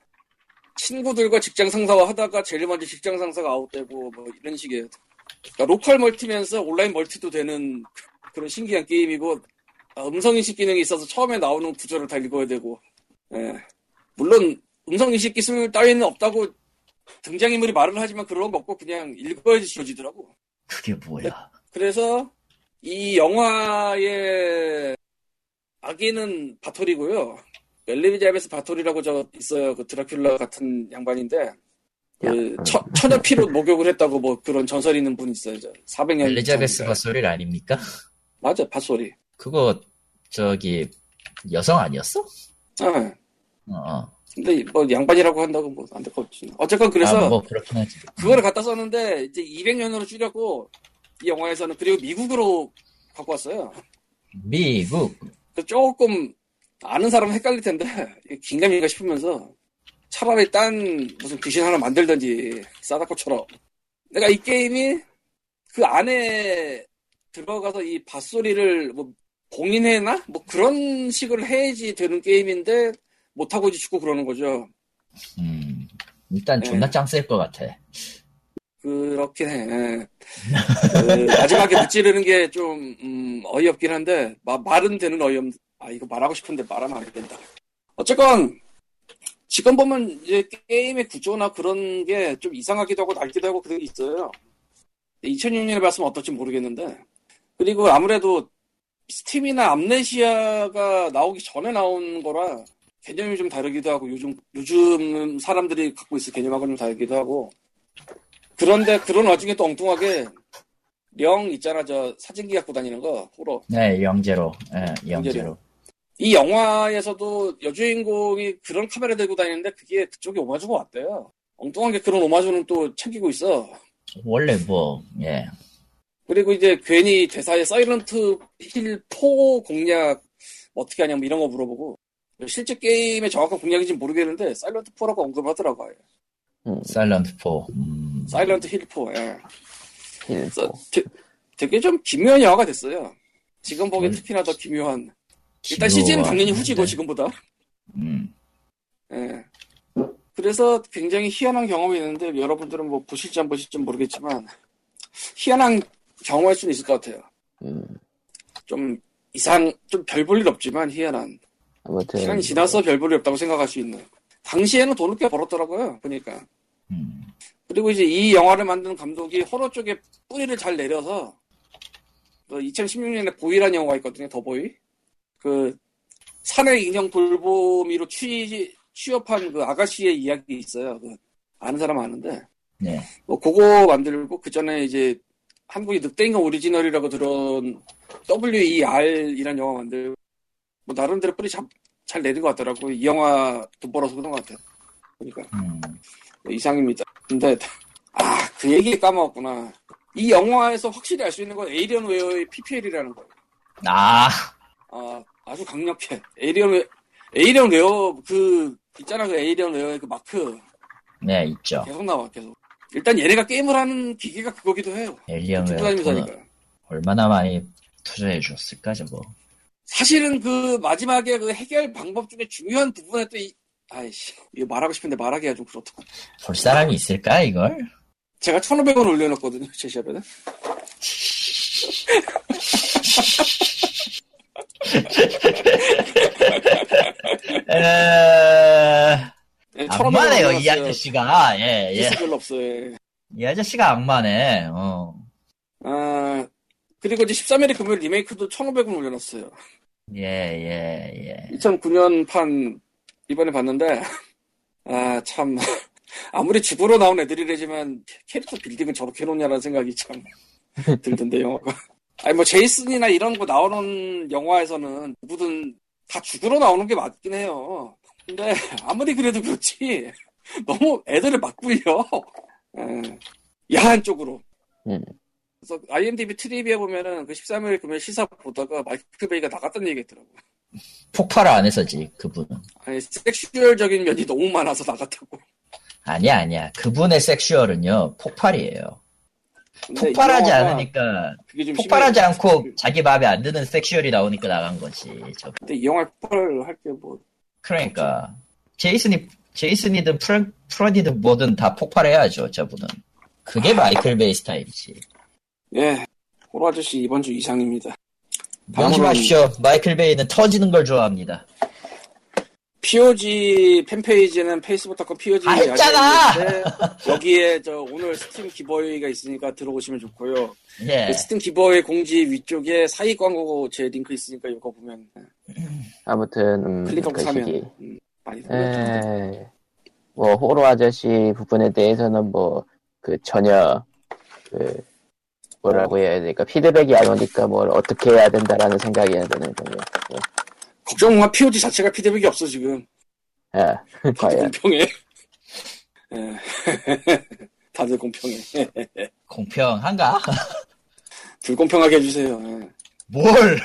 친구들과 직장 상사와 하다가 제일 먼저 직장 상사가 아웃되고 뭐 이런 식의. 그러니까 로컬 멀티면서 온라인 멀티도 되는 그런 신기한 게임이고 아, 음성 인식 기능이 있어서 처음에 나오는 구조를 다 읽어야 되고. 예. 물론 음성 인식 기술 따위는 없다고 등장인물이 말을 하지만 그런 거 없고 그냥 읽어야지 지워지더라고. 그게 뭐야? 그래서 이 영화의 아기는 바톨이고요. 엘리자베스 바톨이라고 저 있어요. 그 드라큘라 같은 양반인데 그 야, 처, 처녀 피로 목욕을 했다고 뭐 그런 전설이 있는 분 있어요. 저 400년 엘리자베스. 바소리 아닙니까? 맞아 밭소리. 그거 저기 여성 아니었어? 아, 어, 어. 근데 뭐 양반이라고 한다고 뭐 안될것 없지. 어쨌건 그래서 아, 뭐 그렇긴 하지. 그거를 갖다 썼는데 이제 200년으로 줄였고 이 영화에서는 그리고 미국으로 갖고 왔어요. 미국. 그 조금 아는 사람은 헷갈릴 텐데 긴가민가 싶으면서 차라리 딴 무슨 귀신 하나 만들던지 싸다코처럼 내가 이 게임이 그 안에 들어가서 이 밭소리를 뭐 봉인해나 뭐 그런 식으로 해야지 되는 게임인데 못하고 이제 죽고 그러는 거죠 음. 일단 네. 존나 짱쓸것 같아. 그렇긴 해. 예. 그 마지막에 무찌르는 게 좀 음, 어이없긴 한데 마- 말은 되는 어이없. 아 이거 말하고 싶은데 말하면 안 된다. 어쨌건 지금 보면 이제 게임의 구조나 그런 게 좀 이상하기도 하고 낡기도 하고 그런 게 있어요. 2006년에 봤으면 어떨지 모르겠는데 그리고 아무래도 스팀이나 암네시아가 나오기 전에 나온 거라 개념이 좀 다르기도 하고 요즘 요즘 사람들이 갖고 있을 개념하고 좀 다르기도 하고 그런데 그런 와중에 또 엉뚱하게 령 있잖아 저 사진기 갖고 다니는 거 호러 네, 영제로. 예, 영제로. 이 영화에서도 여주인공이 그런 카메라 들고 다니는데 그게 그쪽에 오마주가 왔대요 엉뚱한 게 그런 오마주는 또 챙기고 있어 원래 뭐, 예. 그리고 이제 괜히 대사에 Silent Hill 4 공략 어떻게 하냐 뭐 이런 거 물어보고 실제 게임의 정확한 공략인지 는 모르겠는데 Silent 4라고 언급하더라고요 음, Silent 4. 음, Silent Hill 4. 예. 그래서 힐고. 되, 되게 좀 기묘한 영화가 됐어요. 지금 보기엔 음. 특히나 더 기묘한. 일단 CG는 당연히 후지고. 지금보다. 음, 예. 그래서 굉장히 희한한 경험이 있는데 여러분들은 뭐 보실지 안 보실지 모르겠지만 희한한 경험할 수는 있을 것 같아요. 음, 좀 이상 좀 별 볼 일 없지만 희한한 아무튼 시간이 지나서 별 볼 일 없다고 생각할 수 있는. 당시에는 돈을 꽤 벌었더라고요. 보니까. 음. 그리고 이제 이 영화를 만든 감독이 호러 쪽에 뿌리를 잘 내려서 그 2016년에 보이라는 영화가 있거든요. 더 보이. 그 산의 인형 돌보미로 취, 취업한 그 아가씨의 이야기 있어요. 그 아는 사람 아는데 네. 뭐 그거 만들고 그 전에 이제 한국이 늑대인간 오리지널이라고 들은 WER이라는 영화 만들고 뭐 나름대로 뿌리 잡, 잘 내린 것 같더라고. 이 영화 돈 벌어서 그런 것 같아. 그러니까 음. 뭐 이상입니다. 근데 아 그 얘기 까먹었구나. 이 영화에서 확실히 알 수 있는 건 Alienware의 PPL이라는 거예요. 아, 아 아주 강력해. Alien Alienware 그 있잖아 그 Alienware의 그 마크 네, 있죠. 계속 나와 계속. 일단 얘네가 게임을 하는 기계가 그거기도 해요. 들고 웨어. 얼마나 많이 투자해 줬을까, 저거. 사실은 그 마지막에 그 해결 방법 중에 중요한 부분에 또 이, 아이씨 이거 말하고 싶은데 말하기가 좀 그렇다. 볼 사람이 있을까, 이걸? 제가 1,500원 올려놨거든요 제시합에는. 에... 네, 악마네요, 이. 아저씨가. 예, 예. 별로 없어요. 예. 이 아저씨가 악마네. 어. 아, 그리고 이제 13일의 금요일 리메이크도 1,500원 올려놨어요. 예, 예, 예. 2009년 판 이번에 봤는데, 아, 참. 아무리 집으로 나온 애들이라지만 캐릭터 빌딩은 저렇게 해놓냐라는 생각이 참 들던데, 영화가. 아니, 뭐, 제이슨이나 이런 거 나오는 영화에서는 누구든 다 죽으러 나오는 게 맞긴 해요. 근데 아무리 그래도 그렇지. 너무 애들을 막 굴려. 예, 야한 쪽으로. 음. 그래서 IMDb 트리비에 보면은 그 13일 금요일 시사 보다가 마이클 베이가 나갔다는 얘기 했더라고. 폭발을 안 해서지, 그분은. 아니, 섹슈얼적인 면이 너무 많아서 나갔다고. 아니야, 아니야. 그분의 섹슈얼은요, 폭발이에요. 폭발하지 않으니까, 그게 좀 폭발하지 심해. 않고 자기 마음에 안 드는 섹슈얼이 나오니까 나간 거지. 저. 근데 이 영화 폭발할 게 뭐. 그러니까, 제이슨이, 제이슨이든 프라, 프레디든 뭐든 다 폭발해야죠, 저분은. 그게 마이클 베이 스타일이지. 예. 호러 아저씨 이번 주 이상입니다. 명심하십시오. 마이클 베이는 터지는 걸 좋아합니다. POG 팬페이지는 Facebook.com POG 아, 했잖아! 여기에 저 오늘 Steam giveaway가 있으니까 들어오시면 좋고요. 예. 그 Steam giveaway 공지 위쪽에 사이 광고 제 링크 있으니까 이거 보면 아무튼 음, 클릭하고 그 사면 시기. 음, 많이 네. 에, 뭐 호러 아저씨 부분에 대해서는 뭐 그 전혀 그 뭐라고 해야 되니까 피드백이 안 오니까 뭘 어떻게 해야 된다라는 생각이 드는 거예요. 걱정마 POG 자체가 피드백이 없어 지금. 아, 다들 과연 공평해. 예. 다들 공평해. 공평한가? 불공평하게 해주세요. 예. 뭘?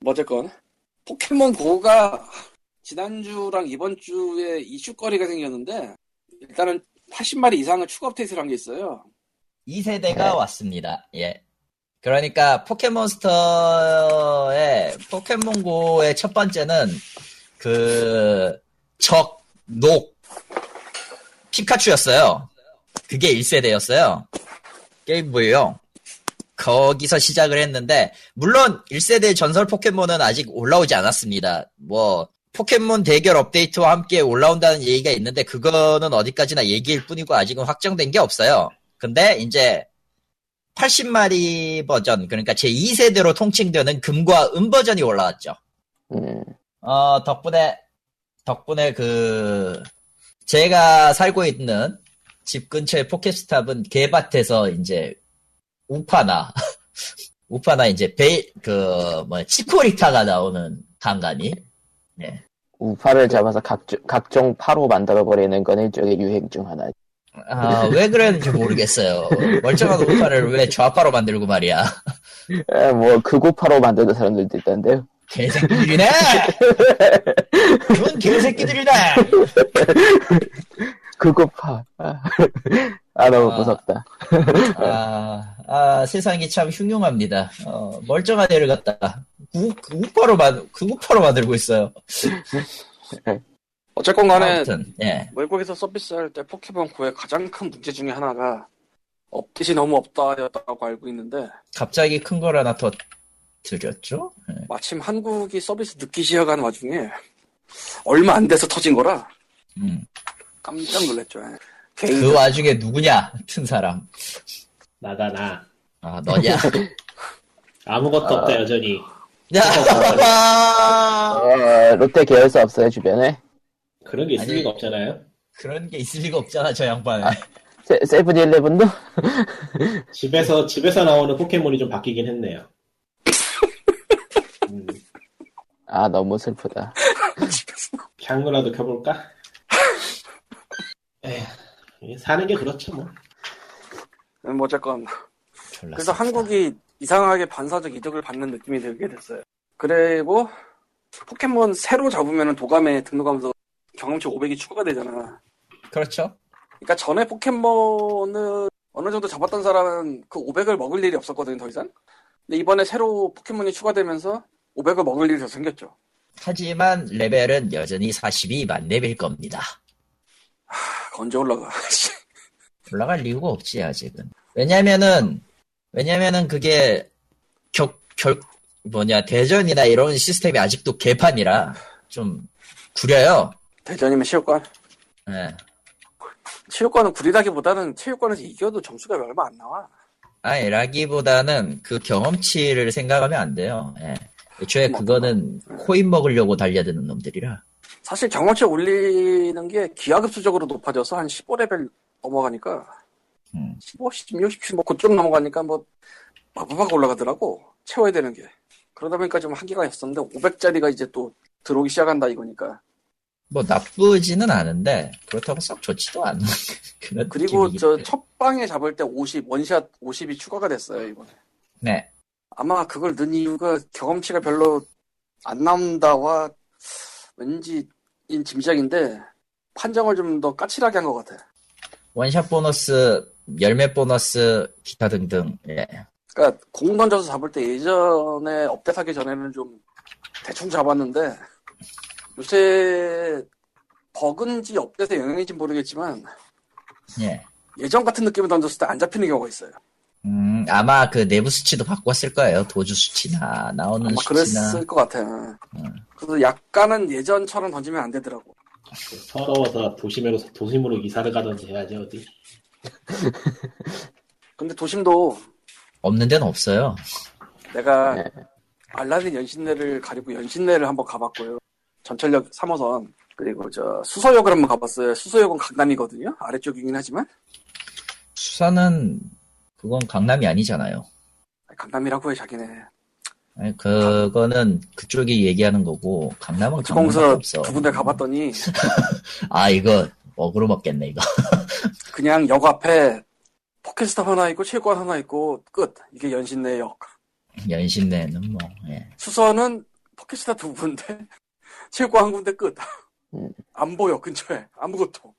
뭐 어쨌건 포켓몬 고가 지난주랑 이번 주에 이슈거리가 생겼는데 일단은 80마리 이상을 추가 업데이트를 한 게 있어요. 2세대가 네. 왔습니다. 예. 그러니까 포켓몬스터의 포켓몬고의 첫 번째는 그 적, 녹, 피카츄였어요. 그게 1세대였어요. 게임보이요. 거기서 시작을 했는데 물론 1세대 전설 포켓몬은 아직 올라오지 않았습니다. 뭐 포켓몬 대결 업데이트와 함께 올라온다는 얘기가 있는데 그거는 어디까지나 얘기일 뿐이고 아직은 확정된 게 없어요. 근데 이제 80마리 버전 그러니까 제 2세대로 통칭되는 금과 은 버전이 올라왔죠. 음, 어 덕분에 덕분에 그 제가 살고 있는 집 근처의 포켓스탑은 개밭에서 이제 우파나 우파나 이제 베 그 뭐 치코리타가 나오는 간간이 네. 우파를 잡아서 각종, 각종 파로 만들어버리는 건 일종의 유행 중 하나. 아, 왜 그랬는지 모르겠어요. 멀쩡한 우파를 왜 좌파로 만들고 말이야. 에, 뭐, 극우파로 만드는 사람들도 있던데요. 개새끼들이네! 그건 개새끼들이네! 극우파. 아, 아, 너무 아. 무섭다. 아, 아, 세상이 참 흉흉합니다. 어, 멀쩡한 애를 갖다가 구, 우파로 만, 극우파로 만들고 있어요. 어쨌건 간에 아무튼, 예. 외국에서 서비스할 때 포켓몬 고의 가장 큰 문제 중에 하나가 업데이트이 너무 없다였다고 알고 있는데 갑자기 큰 걸 하나 더 드렸죠? 예. 마침 한국이 서비스 늦기 시작한 와중에 얼마 안 돼서 터진 거라 음. 깜짝 놀랐죠. 그 개인 와중에 누구냐? 튼 사람. 나다 나 아, 너냐? 아무것도 없다 여전히 야! 어, 롯데 계열사 없어요, 주변에? 그런 게 있을 아니. 리가 없잖아요 그런 게 있을 리가 없잖아, 저 양반은. 세, 세븐일레븐도? 집에서 집에서 나오는 포켓몬이 좀 바뀌긴 했네요 음, 아, 너무 슬프다. 향로라도 켜볼까? 에휴 사는 게 그렇죠 뭐뭐 어쨌건 그래서. 한국이 이상하게 반사적 이득을 받는 느낌이 들게 됐어요. 그리고 포켓몬 새로 잡으면 도감에 등록하면서 경험치 500이 추가가 되잖아. 그렇죠. 그러니까 전에 포켓몬을 어느 정도 잡았던 사람은 그 500을 먹을 일이 없었거든요, 더 이상. 근데 이번에 새로 포켓몬이 추가되면서 500을 먹을 일이 더 생겼죠. 하지만 레벨은 여전히 42 만렙일 겁니다. 아, 언제 올라가. 올라갈 이유가 없지 아직은. 왜냐면은 왜냐면은 그게 격, 결 뭐냐 대전이나 이런 시스템이 아직도 개판이라 좀 구려요. 대전이면 체육관. 예. 체육관은 구리다기보다는 체육관에서 이겨도 점수가 얼마 안 나와. 아니 라기보다는 그 경험치를 생각하면 안 돼요. 예. 애초에 뭐, 그거는 코인 먹으려고 달려드는 놈들이라. 사실 경험치 올리는 게 기하급수적으로 높아져서 한 15레벨 넘어가니까 음. 15, 16, 17, 뭐 그쪽 넘어가니까 뭐 바바박 올라가더라고 채워야 되는 게 그러다 보니까 좀 한계가 있었는데 500짜리가 이제 또 들어오기 시작한다 이거니까 뭐 나쁘지는 않은데 그렇다고 썩 좋지도 않은 그런 그리고 저. 첫 방에 잡을 때 50, 원샷 50이 추가가 됐어요 이번에 네. 아마 그걸 넣은 이유가 경험치가 별로 안 나온다와 왠지 인 짐작인데 판정을 좀 더 까칠하게 한 것 같아 원샷 보너스, 열매 보너스, 기타 등등. 예. 그러니까 공 던져서 잡을 때 예전에 업데이트 하기 전에는 좀 대충 잡았는데 요새 버그인지 업데이트 영향인지 모르겠지만 예. 예전 같은 느낌을 던졌을 때 안 잡히는 경우가 있어요. 음, 아마 그 내부 수치도 바꿨을 거예요. 도주 수치나 나오는 아마 수치나. 그랬을 것 같아요. 그래서 약간은 예전처럼 던지면 안 되더라고. 서러워서 도심으로 도심으로 이사를 가든지 해야지 어디 근데 도심도 없는 데는 없어요. 내가 네. 알라딘 연신내를 가리고 연신내를 한번 가봤고요. 전철역 3호선 그리고 저 수서역을 한번 가봤어요. 수서역은 강남이거든요. 아래쪽이긴 하지만 수사는 그건 강남이 아니잖아요. 강남이라고 해 자기네. 아니, 그거는 그쪽이 얘기하는 거고 강남은 강남밖에 거기서 없어. 두 군데 가봤더니 아 이거 어그로 먹겠네 이거. 그냥 역 앞에 PokéStop 하나 있고 체육관 하나 있고 끝. 이게 연신내 역. 연신내는 뭐. 예. 수서는 PokéStop 두 군데, 체육관 한 군데 끝. 음. 안 보여 근처에 아무것도.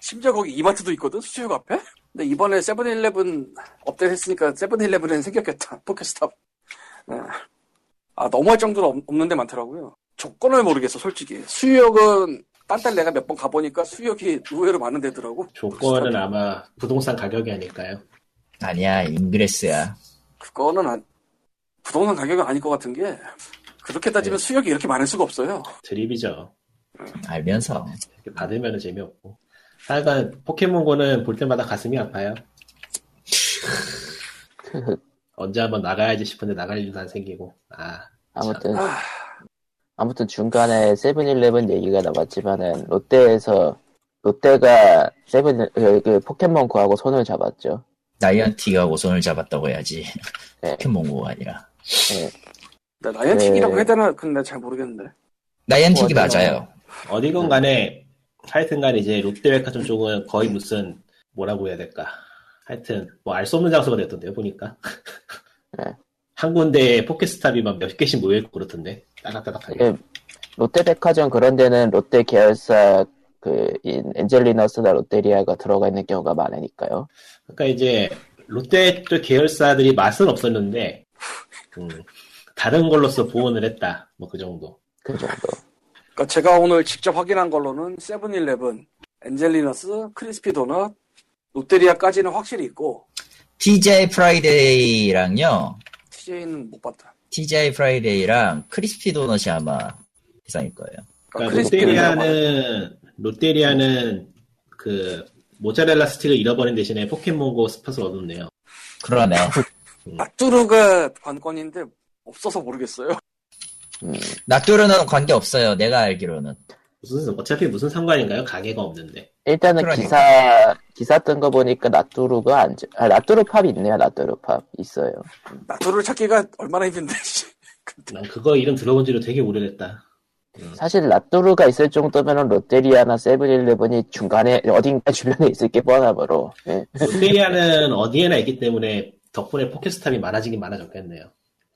심지어 거기 이마트도 있거든 수체육 앞에. 근데 이번에 세븐일레븐 업데이트 했으니까 세븐일레븐엔 생겼겠다 PokéStop. 네. 아 너무할 정도로 없- 없는 데 많더라고요. 조건을 모르겠어 솔직히. 수유역은 딴데 내가 몇 번 가보니까 수유역이 의외로 많은 데더라고. 조건은 아마 부동산 가격이 아닐까요? 아니야, Ingress야. 그거는 안- 부동산 가격이 아닐 것 같은 게 그렇게 따지면 네. 수유역이 이렇게 많을 수가 없어요. 드립이죠. 알면서. 이렇게 받으면 재미없고. 하여간 Pokémon GO는 볼 때마다 가슴이 아파요. 언제 한번 나가야지 싶은데 나갈 일도 안 생기고. 아, 아무튼 아, 아무튼 중간에 세븐일레븐 얘기가 나왔지만은 롯데에서 롯데가 세븐 그, 그 Pokémon GO하고 손을 잡았죠. Niantic이 손을 잡았다고 해야지. 네. Pokémon GO가 아니라. 나 나이언틱이라고 네. 해야 되나? 근데 잘 모르겠는데. 나이언틱이 어디나. 맞아요. 어디건 간에 하여튼간 이제 롯데백화점 쪽은 거의 무슨 뭐라고 해야 될까. 하여튼 뭐 알 수 없는 장소가 됐던데요 보니까. 네. 한 군데에 포켓스탑이 막 몇 개씩 모여있고 그렇던데. 따닥따닥하게. 이게 롯데백화점 그런 데는 롯데 계열사 그 인- 엔젤리너스나 롯데리아가 들어가 있는 경우가 많으니까요. 그러니까 이제 롯데 쪽 계열사들이 맛은 없었는데 음, 다른 걸로서 보완을 했다. 뭐 그 정도. 그 정도. 그러니까 제가 오늘 직접 확인한 걸로는 세븐일레븐, 엔젤리너스, Krispy 도넛, 롯데리아까지는 확실히 있고 TGI Friday랑요. TGI는 못 봤다. TGI Friday랑 Krispy 도넛이 아마 대상일 거예요. 그러니까 롯데리아는 롯데리아는 그 모짜렐라 스틱을 잃어버린 대신에 포켓몬고 스팟을 얻었네요. 그러네. 나뚜루가 관건인데 없어서 모르겠어요. 음, 나뚜르는 관계 없어요. 내가 알기로는. 무슨 어차피 무슨 상관인가요? 가게가 없는데. 일단은 그러니까. 기사 기사 뜬 거 보니까 나뚜루가 안, 지- 아 나뚜루 팝 있네요. 나뚜루 팝 있어요. 나뚜루를 찾기가 얼마나 힘든데. 씨. 난 그거 이름 들어본 지도 되게 오래됐다. 사실 나뚜루가 있을 정도면은 롯데리아나 세븐일레븐이 중간에 어딘가 주변에 있을 게 뻔하므로 예. 롯데리아는 어디에나 있기 때문에 덕분에 포켓스탑이 많아지긴 많아졌겠네요.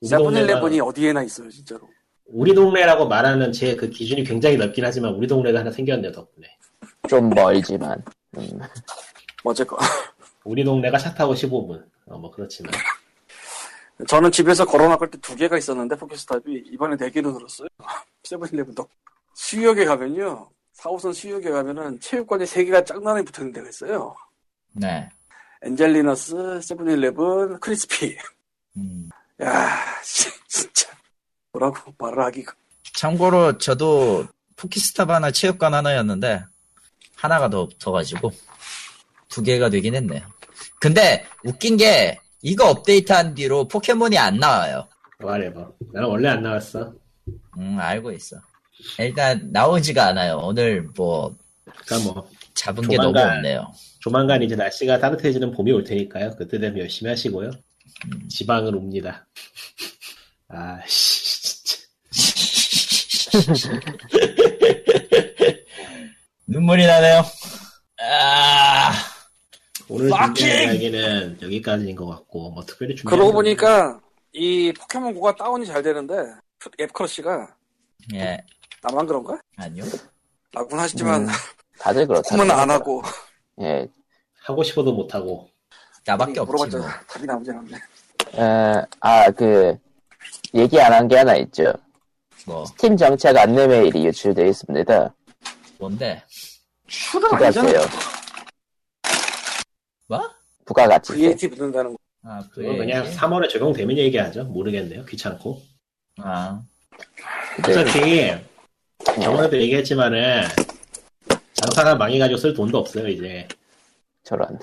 우리 세븐일레븐이 어디에나 있어요, 진짜로. 우리 동네라고 말하는 제 그 기준이 굉장히 넓긴 하지만 우리 동네가 하나 생겼네요 덕분에. 좀 멀지만 음, 어쨌건. 우리 동네가 차 타고 15분. 어, 뭐 그렇지만. 저는 집에서 걸어 나갈 때 두 개가 있었는데, PokéStop이. 이번에 네 개로 늘었어요. 세븐일레븐도. 수유역에 가면요. 4호선 수유역에 가면은 체육관에 세 개가 짱나게 붙어 있는 데가 있어요. 네. 엔젤리너스, 세븐일레븐, Krispy. 음. 야, 씨, 진짜. 뭐라고 말을 하기가. 참고로 저도 PokéStop 하나 체육관 하나였는데 하나가 더 붙어가지고 두 개가 되긴 했네요. 근데 웃긴 게 이거 업데이트한 뒤로 포켓몬이 안 나와요. 말해봐. 나는 원래 안 나왔어. 음 알고 있어. 일단 나오지가 않아요. 오늘 뭐 그러니까 뭐 잡은 게 너무 조만간 없네요. 조만간 이제 날씨가 따뜻해지는 봄이 올 테니까요. 그때 되면 열심히 하시고요. 지방을 옵니다. 아, 씨, 진짜. 눈물이 나네요. 아 오늘! 준비한 이야기는 여기까지인 것 같고, 뭐 특별히 준비한 그러고 건 보니까 이 포켓몬고가 다운이 잘 되는데 앱크러쉬가 예. 나만 그런가? 아니요. 라고는 하시지만 음, 다들 그렇다. 홈은 안 하고 예, 하고 싶어도 못 하고, 나밖에 없지 뭐. 답이 나오지 않네. 아, 그, 얘기 안 한 게 하나 있죠. 뭐 스팀 정책 안내 메일이 유출되어 있습니다. 뭔데? 출은 아니잖아. 부가세요. 뭐? 부가가치세. VAT 붙는다는 거. 아 그거 그냥 그래. 3월에 적용되면 얘기하죠. 모르겠네요. 귀찮고. 아 네. 어차피, 저번에도 얘기했지만은, 장사가 망해가지고 쓸 돈도 없어요, 이제. 저런.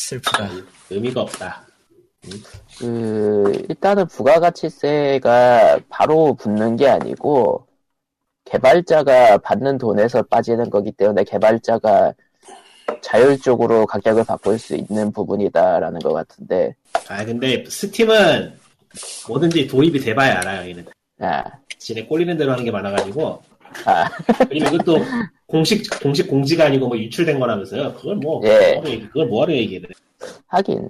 슬프다. 의미가 없다. 그, 일단은 부가가치세가 바로 붙는 게 아니고, 개발자가 받는 돈에서 빠지는 거기 때문에 개발자가 자율적으로 가격을 바꿀 수 있는 부분이다라는 것 같은데, 아, 근데 스팀은 뭐든지 도입이 돼봐야 알아요, 얘네들. 아, 지네 꼴리는 대로 하는 게 많아가지고. 아, 그리고 이것도 공식, 공식 공지가 아니고 뭐 유출된 거라면서요. 그걸 뭐, 예. 뭐하러 얘기, 그걸 뭐하러 얘기해. 하긴,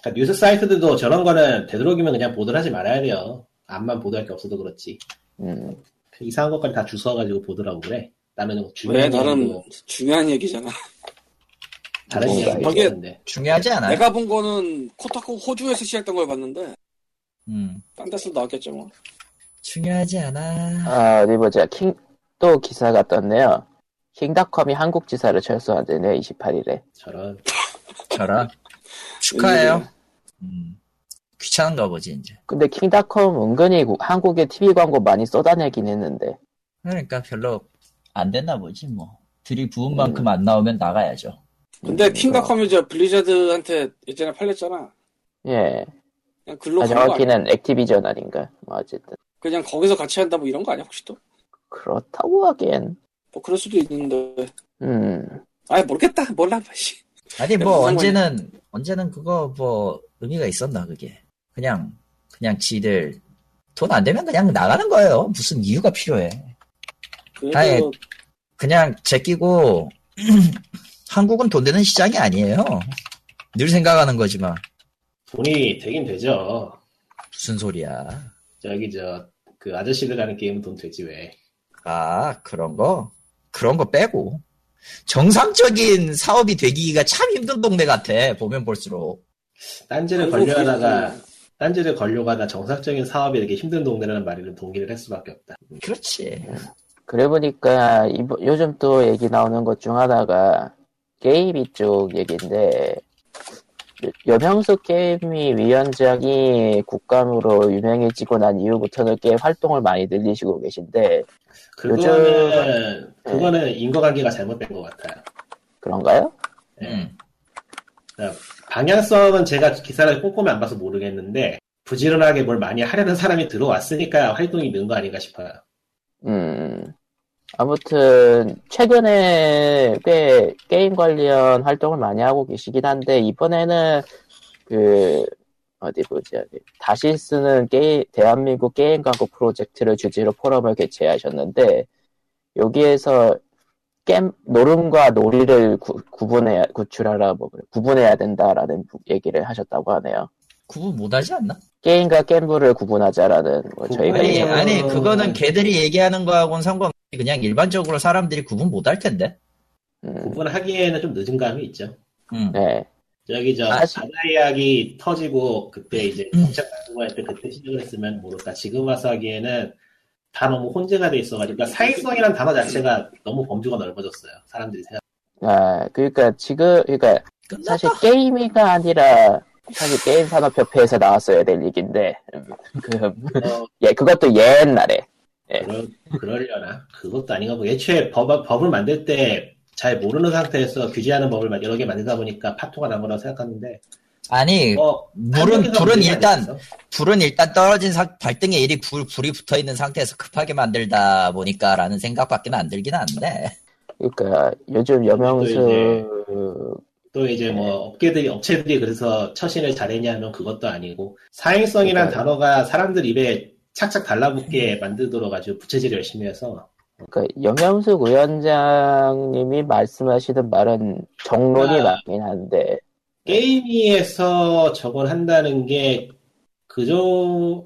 그러니까 뉴스 사이트들도 저런 거는 되도록이면 그냥 보도를 하지 말아야 돼요. 앞만 보도할 게 없어도 그렇지. 음, 이상한 것까지 다 주워가지고 보더라고 그래. 나는 왜 중요한 나는 얘기고 중요한 얘기잖아. 다른 뭔가 얘기 이게- 있는데. 중요하지 않아요. 내가 본 거는 코타쿠 호주에서 시작된 걸 봤는데 음 딴 데서 나왔겠죠 뭐. 중요하지 않아. 아, 어디 보자. 킹, 또 기사가 떴네요. 킹닷컴이 한국 지사를 철수한대네요 28일에. 저런 저런 축하해요. 음, 귀찮은가 보지 이제. 근데 킹닷컴 은근히 구- 한국에 TV 광고 많이 쏟아내긴 했는데. 그러니까 별로 안 됐나 보지 뭐. 들이 부은 만큼 안 나오면 나가야죠. 근데 킹닷컴이 저 블리자드한테 예전에 팔렸잖아. 예. 그냥 글로 아? 정확히는 액티비전 아닌가. 뭐 어쨌든 그냥 거기서 같이 한다 뭐 이런 거 아니야 혹시 또? 그렇다고 하기엔. 뭐 그럴 수도 있는데. 음. 아 모르겠다. 몰라. 씨. 아니 뭐 언제는 언제는 그거 뭐 의미가 있었나 그게. 그냥 그냥 지들 돈 안 되면 그냥 나가는 거예요. 무슨 이유가 필요해. 그래도 아예 그냥 제끼고 한국은 돈 되는 시장이 아니에요. 늘 생각하는 거지만 돈이 되긴 되죠. 무슨 소리야. 저기 저 그 아저씨들 하는 게임은 돈 되지 왜? 아 그런 거 그런 거 빼고 정상적인 사업이 되기가 참 힘든 동네 같아 보면 볼수록. 딴지를 걸려하다가 기준으로 딴지를 걸려고 하다 정상적인 사업이 이렇게 힘든 동네라는 말에는 동의를 할 수밖에 없다. 그렇지. 그래 보니까 이번- 요즘 또 얘기 나오는 것 중 하나가 게임이 쪽 얘기인데 여명수 게임이 위원장이 국감으로 유명해지고 난 이후부터는 게임 활동을 많이 늘리시고 계신데 그거는 그거는 인과관계가 잘못된 것 같아요. 그런가요? 예. 음. 방향성은 제가 기사를 꼼꼼히 안 봐서 모르겠는데 부지런하게 뭘 많이 하려는 사람이 들어왔으니까 활동이 는 거 아닌가 싶어요. 음 아무튼 최근에 꽤 게임 관련 활동을 많이 하고 계시긴 한데 이번에는 그 어디 보자 다시 쓰는 게임 대한민국 게임 광고 프로젝트를 주제로 포럼을 개최하셨는데 여기에서 게임 노름과 놀이를 구, 구분해야 구분하라 뭐 구분해야 된다라는 부- 얘기를 하셨다고 하네요. 구분 못하지 않나? 게임과 게임부를 구분하자라는 뭐 저희가 아니, 아니, 그거는 걔들이 얘기하는 거하고는 상관없이 그냥 일반적으로 사람들이 구분 못할 텐데. 음, 구분하기에는 좀 늦은 감이 있죠. 음. 네. 저기 저 사실- 바다 이야기 터지고 그때 이제 음. 정책 같은 거할때 그때 시작을 했으면 모를까 지금 와서 하기에는 다 너무 혼재가 돼 있어가지고 그러니까 사회성이라는 단어 자체가 너무 범주가 넓어졌어요. 사람들이 생각. 아, 그러니까 지금 그러니까 끝났다. 사실 게임이가 아니라 사실 게임 산업협회에서 나왔어야 될 얘기인데 음, 그 어, 예, 그것도 옛날에 그러, 그러려나? 그것도 아닌 거고 애초에 법, 법을 만들 때 잘 모르는 상태에서 규제하는 법을 만- 여러 개 만들다 보니까 파토가 난 거라고 생각하는데 아니, 어, 불은, 한국에서 불은 일단, 있어. 불은 일단 떨어진 상, 발등에 일이 불, 불이 붙어 있는 상태에서 급하게 만들다 보니까라는 생각밖에 안 들긴 한데. 그러니까 요즘 여명수 또 이제 뭐 업계들이 업체들이 그래서 처신을 잘했냐 하면 그것도 아니고 사행성이란 그러니까요. 단어가 사람들 입에 착착 달라붙게 만들도록 아주 부채질을 열심히 해서 그러니까 여명수 위원장님이 말씀하시는 말은 정론이 아. 맞긴 한데 게임위에서 저걸 한다는 게 그저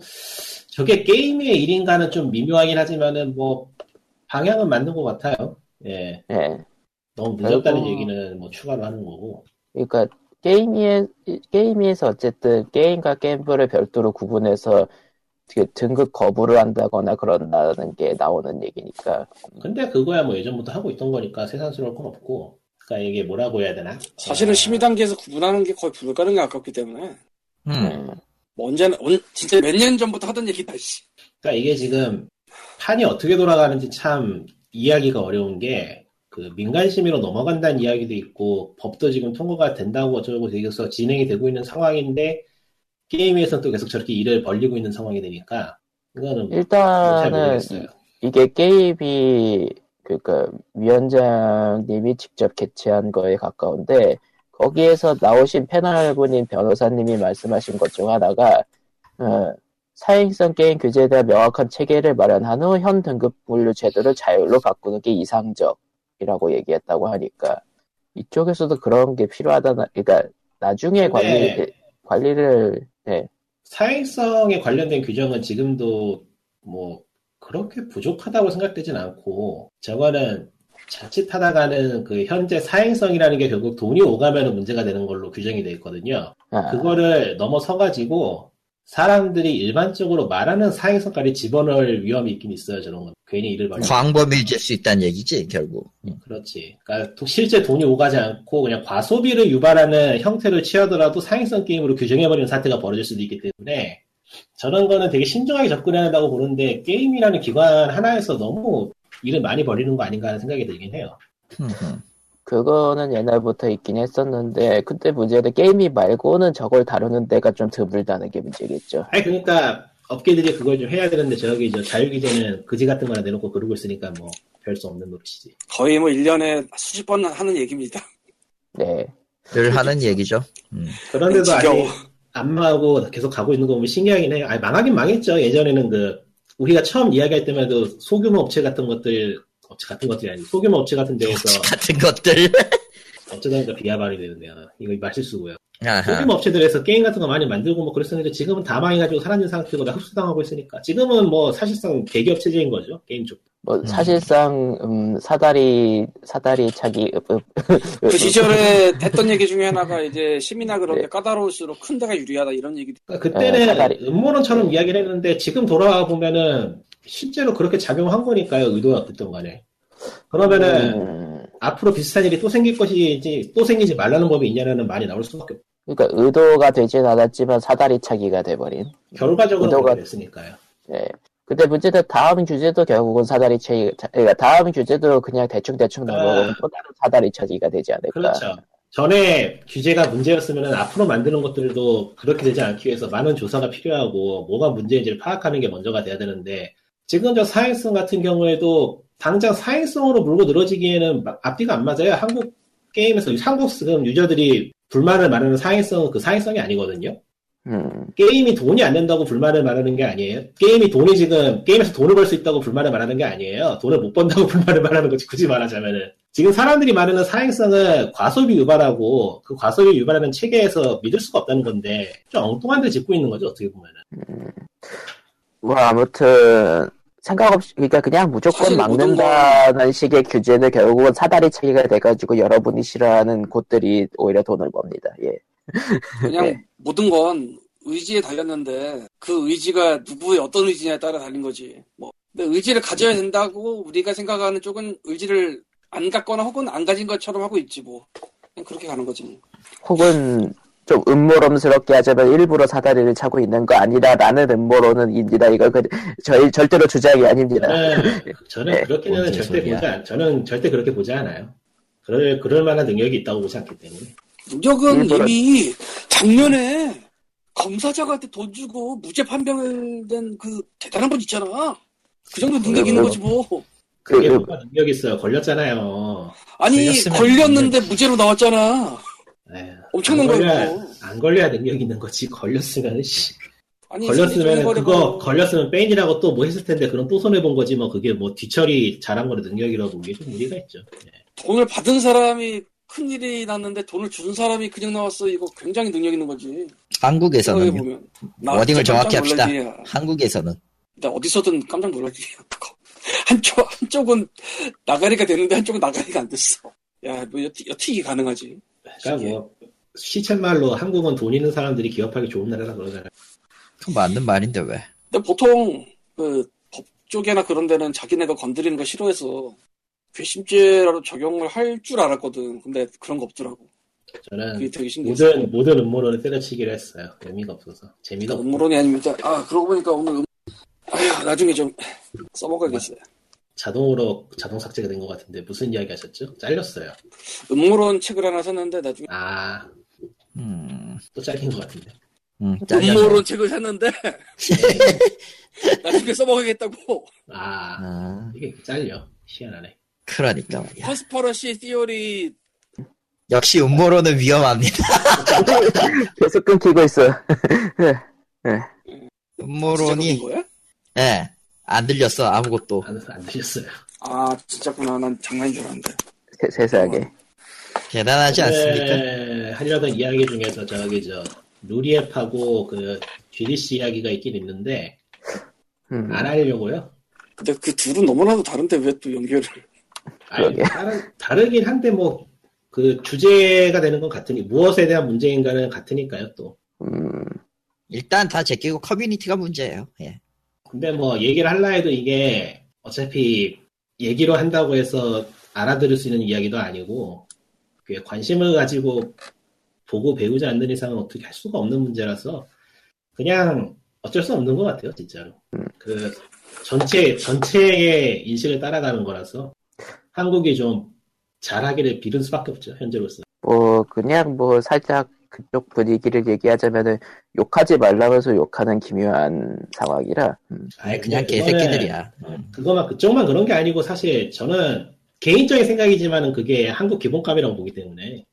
저게 게임의 일인가는 좀 미묘하긴 하지만은 뭐 방향은 맞는 것 같아요. 예, 예. 너무 늦었다는 아이고. 얘기는 뭐 추가로 하는 거고. 그러니까 게임에 게임에서 어쨌든 게임과 게임부를 별도로 구분해서 그 등급 거부를 한다거나 그런다는 게 나오는 얘기니까 근데 그거야 뭐 예전부터 하고 있던 거니까 세상스러울 건 없고. 그러니까 이게 뭐라고 해야 되나? 사실은 아, 심의 단계에서 구분하는 게 거의 불가능에 가깝기 때문에 음. 음, 뭐 언제나 언- 진짜 몇 년 전부터 하던 얘기다. 씨. 그러니까 이게 지금 판이 어떻게 돌아가는지 참 이해하기가 어려운 게 그 민간 심의로 넘어간다는 이야기도 있고 법도 지금 통과가 된다고 어쩌고 되어서 진행이 되고 있는 상황인데 게임에서 또 계속 저렇게 일을 벌리고 있는 상황이 되니까 이거는 잘 일단은. 이게 게임이 그러니까 위원장님이 직접 개최한 거에 가까운데 거기에서 나오신 패널분인 변호사님이 말씀하신 것 중 하나가 어, 사행성 게임 규제에 대한 명확한 체계를 마련한 후 현 등급 분류 제도를 자율로 바꾸는 게 이상적이라고 얘기했다고 하니까 이쪽에서도 그런 게 필요하다는 그러니까 나중에 관리 관리를 네. 사행성에 관련된 규정은 지금도 뭐 그렇게 부족하다고 생각되진 않고 저거는 자칫하다가는 그 현재 사행성이라는 게 결국 돈이 오가면 문제가 되는 걸로 규정이 돼 있거든요. 아, 그거를 넘어서 가지고 사람들이 일반적으로 말하는 사행성까지 집어넣을 위험이 있긴 있어요, 저런 건. 괜히 일을 벌리 광범위질 수 있다는 얘기지 결국. 음. 그렇지. 그러니까 도- 실제 돈이 오가지 않고 그냥 과소비를 유발하는 형태를 취하더라도 사행성 게임으로 규정해버리는 사태가 벌어질 수도 있기 때문에 저런 거는 되게 신중하게 접근해야 한다고 보는데 게임이라는 기관 하나에서 너무 일을 많이 벌리는 거 아닌가 하는 생각이 들긴 해요. 그거는 옛날부터 있긴 했었는데 근데 문제는 게임이 말고는 저걸 다루는 데가 좀 드물다는 게 문제겠죠. 아니 그러니까 업계들이 그걸 좀 해야 되는데 저기 저 자유기재는 그지 같은 거나 내놓고 그러고 있으니까 뭐 별 수 없는 노릇이지. 거의 뭐 1년에 수십 번 하는 얘기입니다. 네. 늘 하는 얘기죠. 음. 그런데도. 아직 안 망하고 계속 가고 있는 거 보면 신기하긴 해요. 아니, 망하긴 망했죠. 예전에는 그, 우리가 처음 이야기할 때만 해도 소규모 업체 같은 것들, 업체 같은 것들이 아니고 소규모 업체 같은 데에서 같은 것들. 어쩌다 보니까 비하발이 되는데요. 이거 말실수고요. 아하. 소규모 업체들에서 게임 같은 거 많이 만들고 뭐 그랬었는데 지금은 다 망해가지고 사라진 상태고 다 흡수당하고 있으니까 지금은 뭐 사실상 대기업 체제인 거죠. 게임 쪽. 뭐 음. 사실상 음, 사다리 사다리 차기 읍. 그 시절에 했던 얘기 중에 하나가 이제 시민화 그런데 네. 까다로울수록 큰 데가 유리하다 이런 얘기. 그러니까 그때는 어. 음모론처럼 이야기를 했는데 지금 돌아와 보면은 실제로 그렇게 작용한 거니까요. 의도가 어쨌든 간에. 그러면은 음, 앞으로 비슷한 일이 또 생길 것이지 또 생기지 말라는 법이 있냐는 말이 나올 수밖에 없고 그러니까 의도가 되진 않았지만 사다리 차기가 돼버린. 결과적으로 의도가- 됐으니까요. 네. 근데 문제는 다음 주제도 결국은 사다리 차기, 그러니까 다음 주제도 그냥 대충 대충 넘어가면 또 다른 사다리 차기가 되지 않을까. 그렇죠. 전에 규제가 문제였으면 앞으로 만드는 것들도 그렇게 되지 않기 위해서 많은 조사가 필요하고 뭐가 문제인지를 파악하는 게 먼저가 돼야 되는데 지금 저 사행성 같은 경우에도 당장 사행성으로 물고 늘어지기에는 마- 앞뒤가 안 맞아요. 한국 게임에서 한국 지금 유저들이 불만을 말하는 사행성은 그 사행성이 아니거든요. 음, 게임이 돈이 안 된다고 불만을 말하는 게 아니에요. 게임이 돈이 지금 게임에서 돈을 벌 수 있다고 불만을 말하는 게 아니에요. 돈을 못 번다고 불만을 말하는 거지. 굳이 말하자면은 지금 사람들이 말하는 사행성은 과소비 유발하고 그 과소비 유발하는 체계에서 믿을 수가 없다는 건데 좀 엉뚱한 데 짚고 있는 거죠. 어떻게 보면은. 뭐 아무튼 생각 없이 그러니까 그냥 무조건 사실 모든 막는다는 식의 규제는 결국은 사다리 차기가 돼가지고 여러분이 싫어하는 곳들이 오히려 돈을 법니다. 예. 그냥 네. 모든 건 의지에 달렸는데 그 의지가 누구의 어떤 의지냐에 따라 달린 거지. 뭐 근데 의지를 가져야 된다고 우리가 생각하는 쪽은 의지를 안 갖거나 혹은 안 가진 것처럼 하고 있지 뭐. 그냥 그렇게 가는 거지. 뭐. 혹은 좀 음모론스럽게 하자면 일부러 사다리를 차고 있는 거 아니라라는 음모론은 입니다. 이거 그, 저희 절대로 주장이 아닙니다. 저는 저는 네. 그렇게는 뭔 절대 소리야. 보지 않. 저는 절대 그렇게 보지 않아요. 그럴 그럴 만한 능력이 있다고 보지 않기 때문에. 능력은 일부러- 이미 작년에 검사장한테 돈 주고 무죄 판명된 그 대단한 분 있잖아. 그 정도 능력 있는 거지 뭐. 그게 그- 뭐가 능력 있어요. 걸렸잖아요. 아니 걸렸는데 무죄로 나왔잖아. 에휴, 엄청난 거예요. 안 걸려야 능력 있는 거지. 걸렸으면 씨. 아니 걸렸으면 그거 버리고 걸렸으면 페인이라고 또 뭐 했을 텐데 그럼 또 손해 본 거지 뭐 그게 뭐 뒤처리 잘한 거로 능력이라고 이게 좀 무리가 있죠. 예. 돈을 받은 사람이 큰 일이 났는데 돈을 준 사람이 그냥 나왔어. 이거 굉장히 능력 있는 거지. 한국에서는 보면. 워딩을 정확히 합시다. 놀라지. 한국에서는 나 어디서든 깜짝 놀라지. 한쪽 한쪽은 나가리가 되는데 한쪽은 나가리가 안 됐어. 야, 뭐 여티, 여튀기 가능하지. 그러니까 뭐 시쳇말로 한국은 돈 있는 사람들이 기업하기 좋은 나라라 그러잖아요. 그 맞는 말인데 왜? 근데 보통 그법 쪽이나 그런 데는 자기네가 건드리는 거 싫어해서 괘씸죄라도 적용을 할 줄 알았거든. 근데 그런 거 없더라고. 저는. 모든 모든 음모론을 때려치기로 했어요. 의미가 없어서 재미가 없고 음모론이 아닙니다. 아, 그러고 보니까 오늘 음... 아휴, 나중에 좀 써먹어야겠어요. 자동으로 자동 삭제가 된 것 같은데 무슨 이야기 하셨죠? 잘렸어요. 음모론 책을 하나 샀는데 나중에 아또 음, 잘린 것 같은데. 음. 음모론 책을 샀는데 나중에 써먹어야겠다고 아 아, 이게 잘려 희한하네. 그러니까 말이야. 컨스퍼러시 티어리 역시 음모론은 위험합니다. 계속 끊기고 있어. 진짜 음모론이 그런 거야? 예, 안 들렸어 아무것도. 안, 안 들렸어요. 아 진짜구나 난 장난인 줄 알았는데 세, 세상에. 대단하지 않습니까? 네, 하려던 이야기 중에서 저기 저 루리앱하고 그 GDC 이야기가 있긴 있는데 음, 안 하려고요. 근데 그 둘은 너무나도 다른데 왜 또 연결을 아니. 다른, 다르긴 한데 뭐 그 주제가 되는 건 같으니 무엇에 대한 문제인가는 같으니까요 또. 음, 일단 다 제끼고 커뮤니티가 문제예요. 예. 근데 뭐 얘기를 할라 해도 이게 어차피 얘기로 한다고 해서 알아들을 수 있는 이야기도 아니고 그 관심을 가지고 보고 배우지 않는 이상은 어떻게 할 수가 없는 문제라서 그냥 어쩔 수 없는 것 같아요 진짜로. 그 전체 전체의 인식을 따라가는 거라서 한국이 좀 잘하기를 빌을 수밖에 없죠 현재로서 뭐 그냥 뭐 살짝 그쪽 분위기를 얘기하자면은 욕하지 말라면서 욕하는 기묘한 상황이라 음. 아예 그냥 개새끼들이야. 음. 그거만 그쪽만 그런 게 아니고 사실 저는 개인적인 생각이지만은 그게 한국 기본값이라고 보기 때문에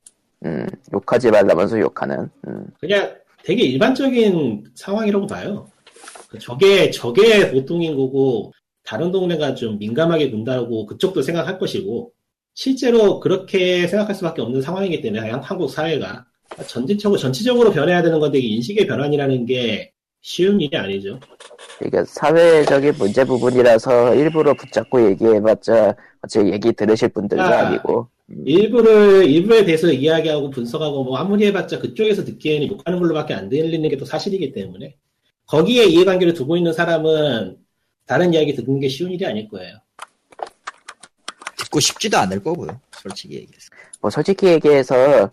음, 욕하지 말라면서 욕하는 음. 그냥 되게 일반적인 상황이라고 봐요. 그 저게 저게 보통인 거고 다른 동네가 좀 민감하게 군다고 그쪽도 생각할 것이고 실제로 그렇게 생각할 수밖에 없는 상황이기 때문에 한- 한국 사회가 전체적으로 전체적으로 변해야 되는 건데 인식의 변환이라는 게 쉬운 일이 아니죠. 그러니까 사회적인 문제 부분이라서 일부러 붙잡고 얘기해봤자 어차피 얘기 들으실 분들도 아. 아니고 일부를 일부에 대해서 이야기하고 분석하고 뭐 아무리 해봤자 그쪽에서 듣기에는 욕하는 걸로밖에 안 들리는 게 또 사실이기 때문에 거기에 이해관계를 두고 있는 사람은 다른 이야기 듣는 게 쉬운 일이 아닐 거예요. 듣고 싶지도 않을 거고요. 솔직히 얘기해서. 뭐 솔직히 얘기해서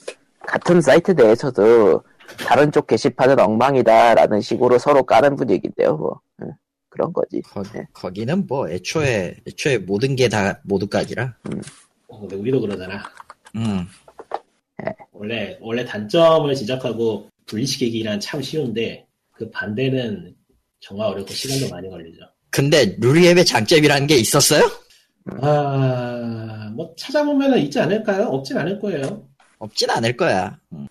같은 사이트 내에서도 다른 쪽 게시판은 엉망이다라는 식으로 서로 까는 분위기인데요. 뭐 음, 그런 거지. 거, 네. 거기는 뭐 애초에 애초에 모든 게 다 모두까지라. 어, 근데 우리도 그러잖아. 음. 원래 원래 단점을 지적하고 분리시키기란 참 쉬운데 그 반대는 정말 어렵고 시간도 많이 걸리죠. 근데 루리앱의 장점이라는 게 있었어요? 아, 뭐 찾아보면 있지 않을까요? 없진 않을 거예요. 없진 않을 거야. 음.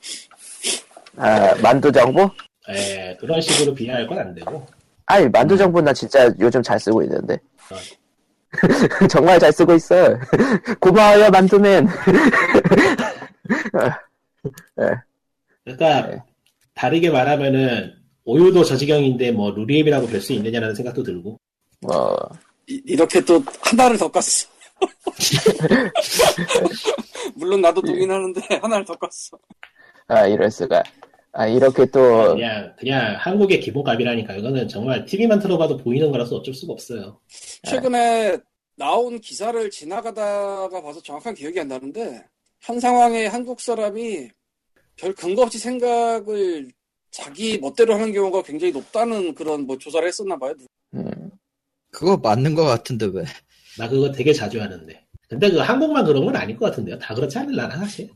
아 만두 정보? 에, 그런 식으로 비하할 건 안 되고. 아니 만두 정보 나 진짜 요즘 잘 쓰고 있는데 어. 정말 잘 쓰고 있어. 고마워요 만두맨. 그러니까 네. 다르게 말하면은 오유도 저 지경인데 뭐 루리앱이라고 별 수 있느냐라는 생각도 들고. 뭐 이, 렇게 또 하나를 더 깠어. 물론 나도 동의하는데 하나를 더 깠어. 아 이럴 수가. 아 이렇게 또 그냥 그냥 한국의 기본값이라니까 이거는 정말 TV만 틀어봐도 보이는 거라서 어쩔 수가 없어요. 최근에 나온 기사를 지나가다가 봐서 정확한 기억이 안 나는데 현 상황에 한국 사람이 별 근거 없이 생각을 자기 멋대로 하는 경우가 굉장히 높다는 그런 뭐 조사를 했었나 봐요. 음, 그거 맞는 거 같은데 왜? 나 그거 되게 자주 하는데. 근데 그 한국만 그런 건 아닐 것 같은데요. 다 그렇지 않을라나 사실.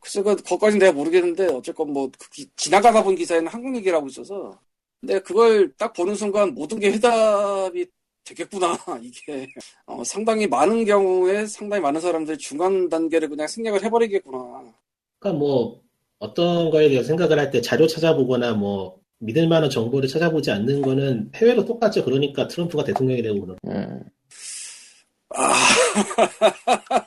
글쎄 그 거기까지는 내가 모르겠는데 어쨌건 뭐 그 기- 지나가다 본 기사에는 한국 얘기라고 있어서 근데 그걸 딱 보는 순간 모든 게 해답이 되겠구나 이게 어, 상당히 많은 경우에 상당히 많은 사람들이 중간 단계를 그냥 생략을 해버리겠구나 그러니까 뭐 어떤 거에 대해서 생각을 할 때 자료 찾아보거나 뭐 믿을 만한 정보를 찾아보지 않는 거는 해외로 똑같죠. 그러니까 트럼프가 대통령이 되고 그런. 음, 아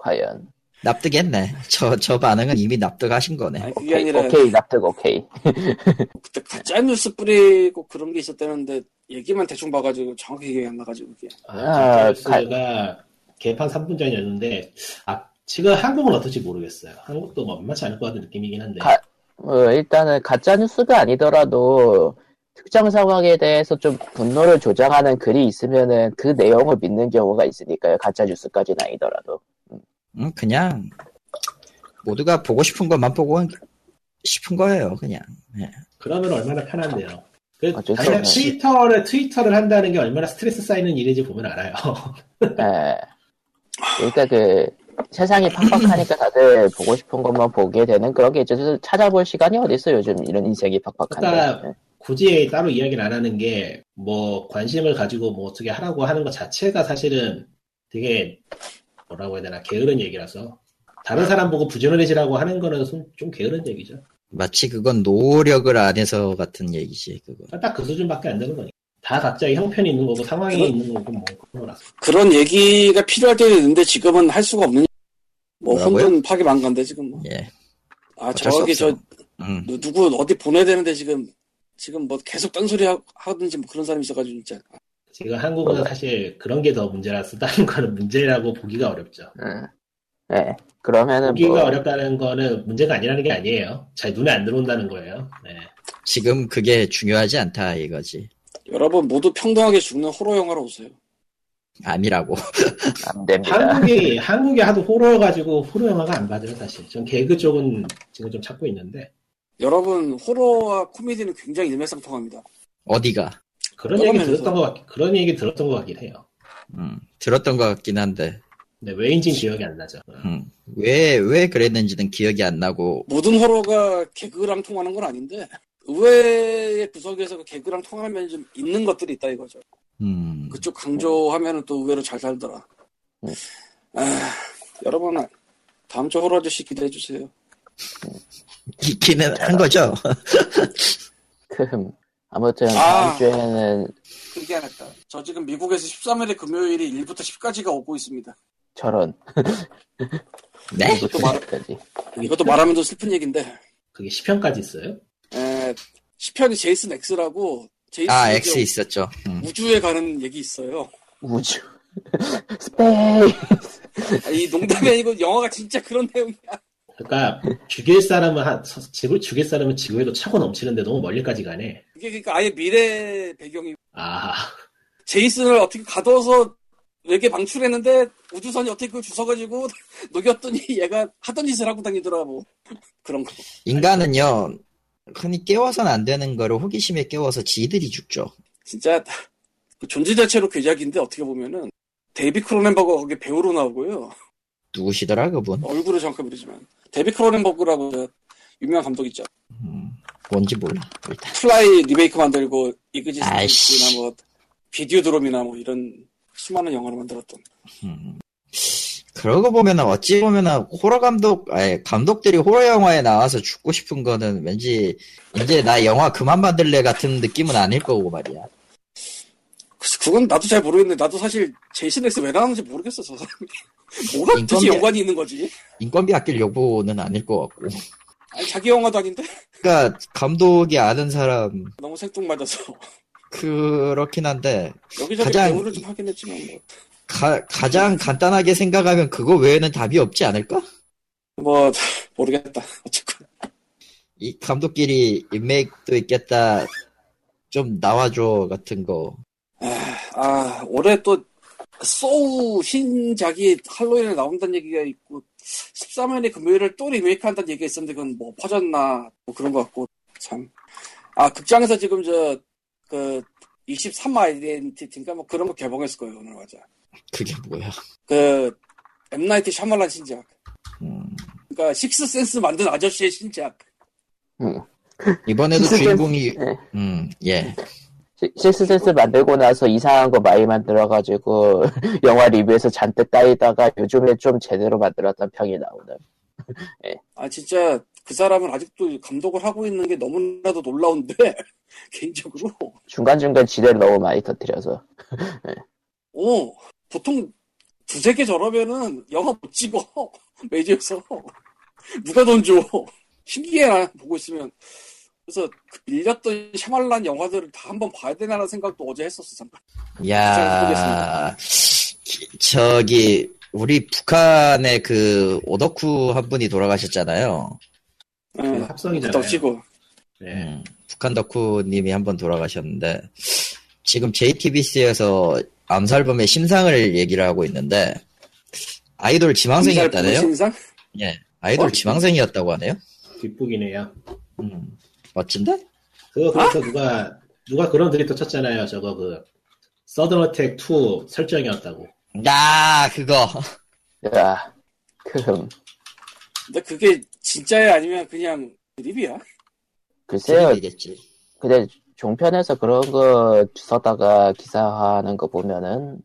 과연. 납득했네. 저, 저 반응은 이미 납득하신 거네. 아니, 그게 오케이, 아니라 오케이 납득 오케이. 그때 가짜 뉴스 뿌리고 그런 게 있었다는데 얘기만 대충 봐가지고 정확히 기억이 안 나가지고 그게 아, 뉴스가 개판 3분 전이었는데 아 지금 한국은 어떨지 모르겠어요. 한국도 뭐 만만치 않을 것 같은 느낌이긴 한데. 가- 어, 일단은 가짜 뉴스가 아니더라도 특정 상황에 대해서 좀 분노를 조장하는 글이 있으면은 그 내용을 믿는 경우가 있으니까요. 가짜 뉴스까지는 아니더라도. 음, 그냥 모두가 보고 싶은 것만 보고 싶은 거예요. 그냥. 예. 그러면 얼마나 편한데요. 그 당장 없네. 트위터를 트위터를 한다는 게 얼마나 스트레스 쌓이는 일인지 보면 알아요. 예. 그러니까 그 세상이 팍팍하니까 다들 보고 싶은 것만 보게 되는 그런 게 있죠. 찾아볼 시간이 어딨어 요즘 이런 인생이 팍팍한데. 그러니까 굳이 따로 이야기를 안 하는 게 뭐 관심을 가지고 뭐 어떻게 하라고 하는 것 자체가 사실은 되게 뭐라고 해야 되나 게으른 얘기라서 다른 사람 보고 부지런해지라고 하는 거는 좀- 좀 게으른 얘기죠. 마치 그건 노력을 안 해서 같은 얘기지, 그거. 딱 그 수준밖에 안 되는 거니까. 다 각자의 형편이 있는 거고 상황이 그건- 있는 거고 뭐 그런 거라서. 그런 얘기가 필요할 때도 있는데 지금은 할 수가 없는 뭐? 혼돈 파기 망간데 지금 뭐. 예. 아 저기 저. 음. 누- 누구 어디 보내야 되는데 지금 지금 뭐 계속 딴소리 하- 하든지 뭐 그런 사람이 있어가지고 진짜 지금 한국은 사실 그런 게 더 문제라서 다른 거는 문제라고 보기가 어렵죠. 음. 네. 그러면은 보기가 뭐 어렵다는 거는 문제가 아니라는 게 아니에요. 잘 눈에 안 들어온다는 거예요. 네. 지금 그게 중요하지 않다 이거지. 여러분 모두 평등하게 죽는 호러 영화로 오세요. 아니라고. 안 됩니다. 한국이 한국이 하도 호러여가지고 호러 영화가 안 받아요 사실. 전 개그 쪽은 지금 좀 찾고 있는데 여러분 호러와 코미디는 굉장히 일맥상통합니다. 어디가? 그런 얘기 면에서. 들었던 것 같, 그런 얘기 들었던 것 같긴 해요. 음, 들었던 것 같긴 한데 근데 왜인지 기억이 안 나죠. 음, 왜, 왜 그랬는지는 기억이 안 나고 모든 호러가 개그랑 통하는 건 아닌데 의외의 구석에서 그 개그랑 통하는 면이 좀 있는 것들이 있다 이거죠. 음, 그쪽 강조하면은 또 의외로 잘 살더라. 음. 아, 여러분 다음 주 호러 아저씨 기대해 주세요. 있기는 한 거죠. 흠. 아무튼 아. 다음 주에는 그게 안 했다. 저 지금 미국에서 13일에 금요일이 1부터 10까지가 오고 있습니다. 저런 네? 또 말- 까지 이것도 말하면 좀 슬픈 얘기인데 그게 10편까지 있어요? 에, 10편이 제이슨 X라고 제이슨 아, X X 있었죠. 음. 우주에 가는 얘기 있어요. 우주 space 아, 이 농담이 아니고 영화가 진짜 그런 내용이야. 그러니까 죽일 사람은 한 서- 지구 죽일 사람은 지구에도 차고 넘치는데 너무 멀리까지 가네. 이게 그러니까 아예 미래 배경이 아 제이슨을 어떻게 가둬서 외계 방출했는데 우주선이 어떻게 그걸 주워가지고 녹였더니 얘가 하던 짓을 하고 다니더라고. 그런 거. 인간은요, 흔히 깨워서는 안 되는 거를 호기심에 깨워서 지들이 죽죠. 진짜 그 존재 자체로 괴작인데 어떻게 보면은 데이비드 크로넨버그 거기 배우로 나오고요. 누구시더라, 그분? 얼굴을 정확히 모르지만 데이비 크로넨버그라고 저 유명한 감독 있죠. 음, 뭔지 몰라, 일단. Fly 리메이크 만들고 이그지 아이씨. 스나 뭐 Videodrome이나 뭐 이런 수많은 영화를 만들었던. 음. 그러고 보면은, 어찌 보면은, 호러 감독, 아니, 감독들이 호러 영화에 나와서 죽고 싶은 거는 왠지, 이제 나 영화 그만 만들래 같은 느낌은 아닐 거고 말이야. 그래서 그건 나도 잘 모르겠는데 나도 사실 엑스 왜 나왔는지 모르겠어 저 사람이. 뭐가 인건비- 연관이 있는 거지? 인건비 아낄 여부는 아닐 것 같고. 아니 자기 영화도 아닌데 그니까, 감독이 아는 사람, 너무 생뚱맞아서 그렇긴 한데, 가장- 뭐, 가, 가장 간단하게 생각하면 그거 외에는 답이 없지 않을까? 뭐 모르겠다 어쨌건 이 감독끼리 인맥도 있겠다. 좀 나와줘 같은 거. 아, 아 올해 또 소우 신작이 할로윈에 나온다는 얘기가 있고 13일에 금요일을 또 리메이크한다는 얘기가 있었는데 그건 뭐 퍼졌나 뭐 그런 것 같고 참 아 극장에서 지금 저 그 23 아이덴티티인가 뭐 그런 거 개봉했을 거예요 오늘 맞아 그게 뭐야? 그 엠나이트 샤말란 신작 음, 그러니까 식스 센스 만든 아저씨의 신작 음. 이번에도 주인공이 네. 음, 예. 시- 실스센스 만들고 나서 이상한 거 많이 만들어가지고 영화 리뷰에서 잔뜩 따이다가 요즘에 좀 제대로 만들었던 평이 나오는. 아 진짜 그 사람은 아직도 감독을 하고 있는 게 너무나도 놀라운데 개인적으로. 중간중간 지대를 너무 많이 터뜨려서. 어 보통 두세 개 저러면은 영화 못 찍어. 메이저에서. 누가 돈 줘? 신기해 나 보고 있으면 그래서 그 밀렸던 샤말란 영화들을 다 한번 봐야 되나라는 생각도 어제 했었어 잠깐 야, 기- 저기 우리 북한의 그 오덕후 한 분이 돌아가셨잖아요. 그 응, 합성이잖아요. 딱 치고 네. 음, 북한 덕후님이 한 번 돌아가셨는데 지금 JTBC에서 암살범의 심상을 얘기를 하고 있는데 아이돌 지망생이었다네요. 신상 예, 아이돌 어? 지망생이었다고 하네요. 뒷북이네요. 음, 멋진데? 그거 그래서 누가 누가 그런 드립도 쳤잖아요. 저거 그 서든 어택 2 설정이었다고. 야, 그거. 야 큼. 근데 그게 진짜야 아니면 그냥 드립이야? 글쎄요 되겠지. 근데 종편에서 그런 거 써다가 기사하는 거 보면은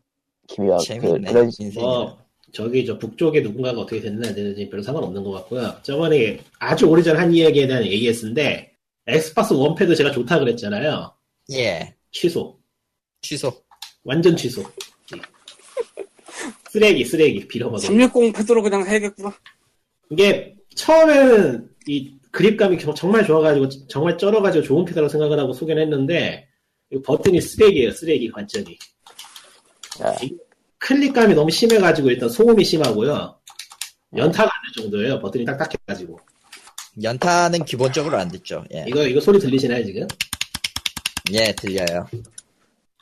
기묘한 그, 재밌네. 그런 인생이. 뭐 저기 저 북쪽에 누군가가 어떻게 됐나 안 됐는지 별로 상관없는 것 같고요. 저번에 아주 오래전 한 이야기에 대한 AS인데 엑스박스 원 패드 제가 좋다 그랬잖아요. 예, 취소. 취소. 완전 취소. 쓰레기 쓰레기 빌어먹을. 360 패드로 그냥 해야겠구나 이게 처음에는 이 그립감이 정- 정말 좋아가지고 정말 쩔어가지고 좋은 패드라고 생각을 하고 소개를 했는데 이 버튼이 쓰레기예요 쓰레기 완전히 야, 클릭감이 너무 심해가지고 일단 소음이 심하고요 연타가 안 될 정도예요 버튼이 딱딱해가지고 연타는 기본적으로 안 듣죠. 예, 이거 이거 소리 들리시나요 지금? 예 들려요.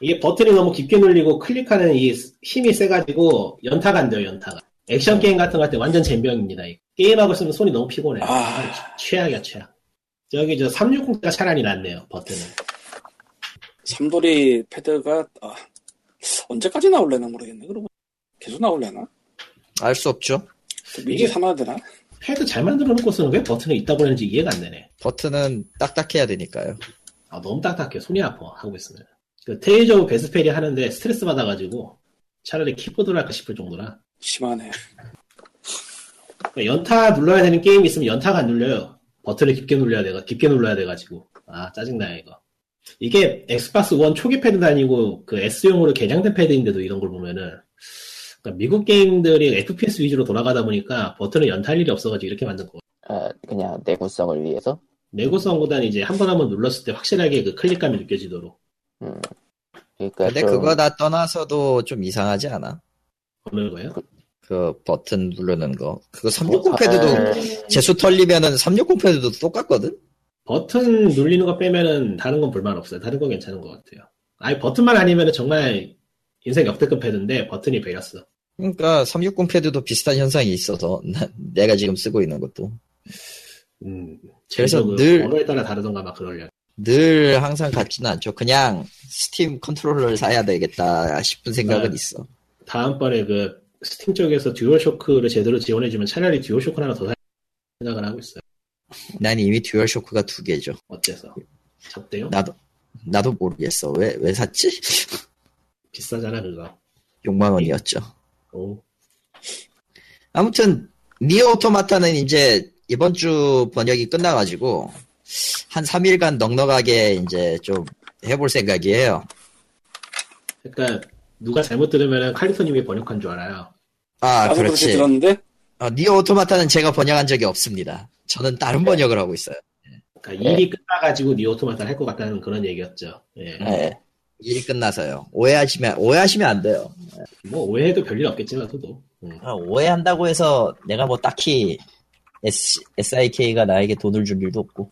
이게 버튼이 너무 깊게 눌리고 클릭하는 이 힘이 세가지고 연타가 안 돼요 연타가. 액션 게임 같은 거 할 때 완전 잼병입니다. 이거. 게임하고 있으면 손이 너무 피곤해요. 아. 최악이야 최악. 저기 저 360가 차라리 낫네요 버튼은. 삼돌이 패드가 아, 언제까지 나올래나 모르겠네. 그러고 계속 나올래나? 알 수 없죠. 미리 이게- 사놔야 되나? 패드 잘 만들어 놓고서는 왜 버튼을 이따위로 내는지 이해가 안 되네. 버튼은 딱딱해야 되니까요. 아, 너무 딱딱해. 손이 아파. 하고 있으면. 그 테일즈 오브 베스페리아 하는데 스트레스 받아가지고 차라리 키보드로 할까 싶을 정도라. 심하네. 연타 눌러야 되는 게임이 있으면 연타가 안 눌려요. 버튼을 깊게 눌러야 돼, 깊게 눌러야 돼가지고. 아, 짜증나요, 이거. 이게 엑스박스 원 초기 패드도 아니고 그 S용으로 개량된 패드인데도 이런 걸 보면은 그러니까 미국 게임들이 FPS 위주로 돌아가다 보니까 버튼을 연타할 일이 없어가지고 이렇게 만든 거. 아, 그냥 내구성을 위해서. 내구성보다는 이제 한 번 한 번 눌렀을 때 확실하게 그 클릭감이 느껴지도록. 그러니까 근데 좀 그거 다 떠나서도 좀 이상하지 않아? 어느 거예요? 그 버튼 누르는 거. 그거 뭐, 360 패드도 아, 재수 털리면은 360 패드도 똑같거든? 버튼 눌리는 거 빼면은 다른 건 불만 없어요. 다른 건 괜찮은 것 같아요. 아니 버튼만 아니면은 정말 인생 역대급 패드인데 버튼이 베렸어. 그러니까 360 패드도 비슷한 현상이 있어서 나- 내가 지금 쓰고 있는 것도 음, 그래서 늘- 언어에 따라 다르던가 막 그러려. 늘 항상 같지는 않죠. 그냥 스팀 컨트롤러를 사야 되겠다 싶은 생각은 네. 있어. 다음번에 그 스팀 쪽에서 듀얼 쇼크를 제대로 지원해주면 차라리 듀얼 쇼크 하나 더 살 생각을 하고 있어요. 난 이미 듀얼 쇼크가 두 개죠. 어째서? 접대요? 나도 나도 모르겠어. 왜 왜 샀지? 비싸잖아 그거. 6만 원이었죠. 오. 아무튼 니어 오토마타는 이제 이번 주 번역이 끝나가지고 한 3일간 넉넉하게 이제 좀 해볼 생각이에요. 그러니까 누가 잘못 들으면은 칼리토님이 번역한 줄 알아요. 아 그렇지. 들었는데 어, 니오 오토마타는 제가 번역한 적이 없습니다. 저는 다른 번역을 하고 있어요. 그러니까 네. 일이 끝나가지고 니 오토마타를 할 것 같다는 그런 얘기였죠. 예. 네. 일이 끝나서요. 오해하시면 오해하시면 안 돼요. 뭐 오해해도 별일 없겠지만 저도. 음. 아, 오해한다고 해서 내가 뭐 딱히 S, SIK가 나에게 돈을 줄 일도 없고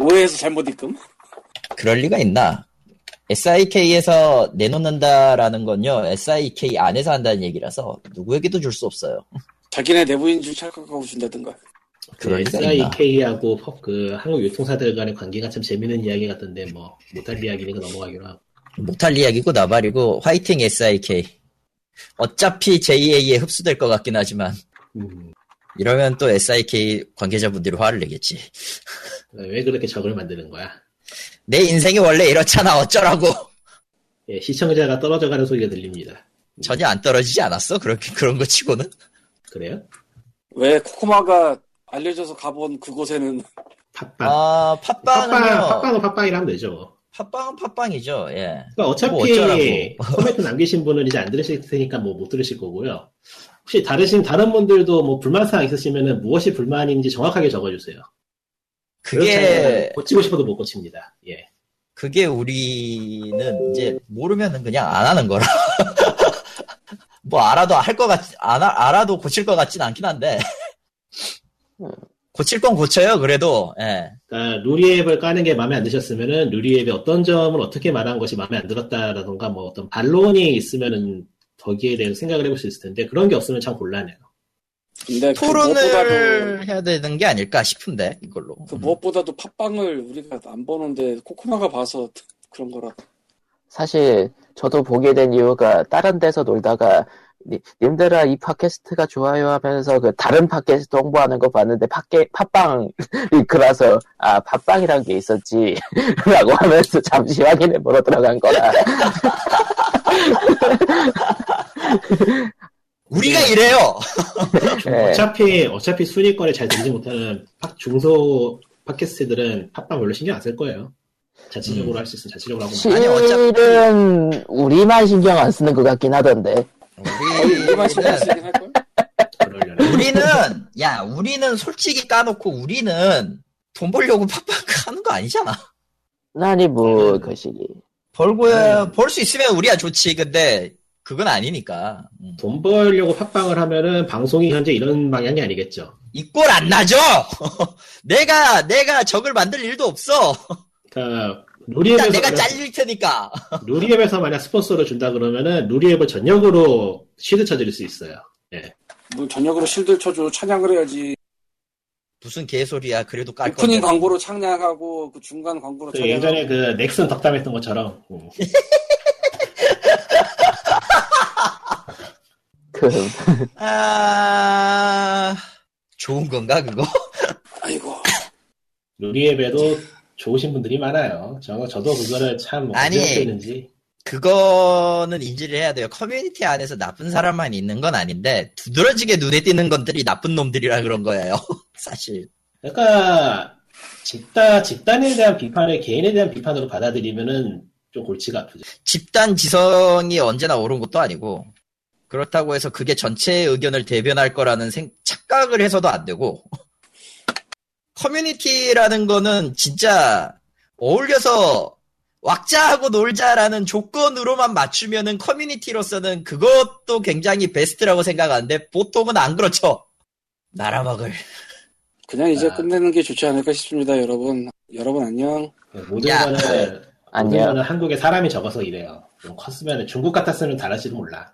오해해서 잘못 입금. 그럴 리가 있나? SIK에서 내놓는다라는 건요 SIK 안에서 한다는 얘기라서 누구에게도 줄 수 없어요. 자기네 내부인 줄 착각하고 준다든가. 있나? SIK하고 그 한국 유통사들 간의 관계가 참 재밌는 이야기 같던데 뭐 못할 이야기니까 넘어가기로 하고. 못할 이야기고 나발이고 화이팅 SIK. 어차피 JA에 흡수될 것 같긴 하지만 음, 이러면 또 SIK 관계자분들이 화를 내겠지. 왜 그렇게 적을 만드는 거야? 내 인생이 원래 이렇잖아 어쩌라고. 예, 시청자가 떨어져가는 소리가 들립니다. 전혀 안 떨어지지 않았어? 그렇게 그런 거 치고는. 그래요? 왜 코코마가 알려줘서 가본 그곳에는 팟빵. 아 팟빵, 팟빵은요. 팟빵은 팟빵이라 하면 되죠. 팟빵은 팟빵이죠. 예. 그러니까 어차피 뭐. 코멘트 남기신 분은 이제 안 들으실 테니까 뭐 못 들으실 거고요. 혹시 다르신 다른 분들도 뭐 불만사항 있으시면은 무엇이 불만인지 정확하게 적어주세요. 그게 고치고 싶어도 못 고칩니다. 예. 그게 우리는 이제 모르면은 그냥 안 하는 거라. 뭐 알아도 할 것 같, 안, 아- 알아도 고칠 것 같진 않긴 한데. 고칠 건 고쳐요, 그래도. 예. 그러니까 루리앱을 까는 게 마음에 안 드셨으면은 루리앱의 어떤 점을 어떻게 말한 것이 마음에 안 들었다라던가 뭐 어떤 반론이 있으면은 거기에 대해서 생각을 해볼 수 있을 텐데 그런 게 없으면 참 곤란해요. 근데 그 무엇보다도 토론을 해야 되는 게 아닐까 싶은데, 이걸로. 그 무엇보다도 팟빵을 우리가 안 보는데 코코마가 봐서 그런 거라. 사실 저도 보게 된 이유가 다른 데서 놀다가 니- 님들아 이 팟캐스트가 좋아요 하면서 그 다른 팟캐스트 홍보하는 거 봤는데 팟캐 팟빵 링크라서 아 팟빵이란 게 있었지. 라고 하면서 잠시 확인해 보러 들어간 거라 우리가 이래요! 네. 어차피 어차피 순위권에 잘 들지 못하는 팟- 중소 팟캐스트들은 팟빵 별로 신경 안 쓸 거예요. 자체적으로 할수 있으면 자체적으로 하고. 아니, 어차피- 실은 우리만 신경 안 쓰는 것 같긴 하던데 우리만 우리는, 할걸? 야, 우리는 솔직히 까놓고 우리는 돈 벌려고 팍팍 하는 거 아니잖아. 아니 뭐 음. 그 시기 벌고, 네. 벌수 있으면 우리야 좋지. 근데, 그건 아니니까. 음. 돈 벌려고 팟빵을 하면은 방송이 현재 이런 방향이 아니겠죠. 이 꼴 안 나죠? 내가, 내가 적을 만들 일도 없어. 그러니까 루리앱에서 내가 만약, 잘릴 테니까. 루리앱에서 만약 스폰서를 준다 그러면은 루리앱을 전역으로 시드 쳐드릴 수 있어요. 뭐 저녁으로 실들 쳐줘 찬양을 해야지. 무슨 개소리야. 그래도 깔 오프닝 건데. 광고로 찬양하고 그 중간 광고로 그 찬양하고. 예전에 그 넥슨 덕담했던 것처럼 음. 그, 아, 좋은 건가, 그거? 아이고. 루리앱에도 좋으신 분들이 많아요. 저, 저도 그거를 참 아니, 어떻게 했는지 그거는 인지를 해야 돼요. 커뮤니티 안에서 나쁜 사람만 있는 건 아닌데, 두드러지게 눈에 띄는 것들이 나쁜 놈들이라 그런 거예요. 사실. 그러니까 집단 집단에 대한 비판을 개인에 대한 비판으로 받아들이면은 좀 골치가 아프죠. 집단 지성이 언제나 옳은 것도 아니고, 그렇다고 해서 그게 전체의 의견을 대변할 거라는 생- 착각을 해서도 안 되고, 커뮤니티라는 거는 진짜 어울려서 왁자하고 놀자라는 조건으로만 맞추면은 커뮤니티로서는 그것도 굉장히 베스트라고 생각하는데 보통은 안 그렇죠. 나라먹을. 그냥 이제 아. 끝내는 게 좋지 않을까 싶습니다, 여러분. 여러분 안녕. 모든 야, 거는 모든 안녕. 거는 한국에 사람이 적어서 이래요. 좀 컸으면 중국 같았으면 달라지도 몰라.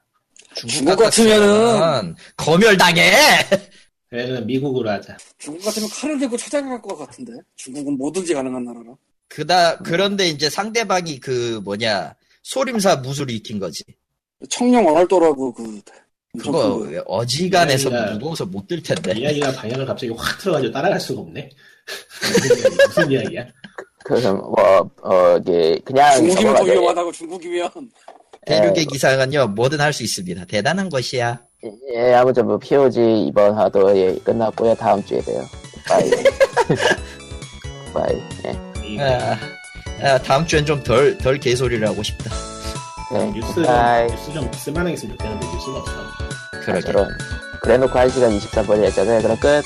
중국 같으면은 검열 당해. 그래서 미국으로 하자. 중국 같으면 칼을 들고 찾아갈 것 같은데. 중국은 뭐든지 가능한 나라라. 그다 그런데 이제 상대방이 그 뭐냐 소림사 무술 익힌 거지. 청룡 언얼도라고 그 그거. 어지간해서 이야기가- 무거워서 못 들 텐데. 이야기가 방향을 갑자기 확 틀어가지고 따라갈 수가 없네. 무슨, 이야기, 무슨 이야기야? 그, 뭐, 어, 이게, 그냥. 중국이면 더. 위험하다고 중국이면 대륙의 예. 기상은요 뭐든 할 수 있습니다. 대단한 것이야. 예, 아무튼 뭐, POG 이번 화도 예, 끝났고요. 다음 주에 봬요. 바이. 바이. 예. 이 아, 아, 다음 주엔 좀 덜 덜 개소리를 하고 싶다. 네. 뉴스 좀, bye. 뉴스 좀 쓸만하게 했으면 좋겠는데 뉴스가 없어. 그러게. 저런. 그래 놓고 1시간 23분 했잖아요. 그럼 끝.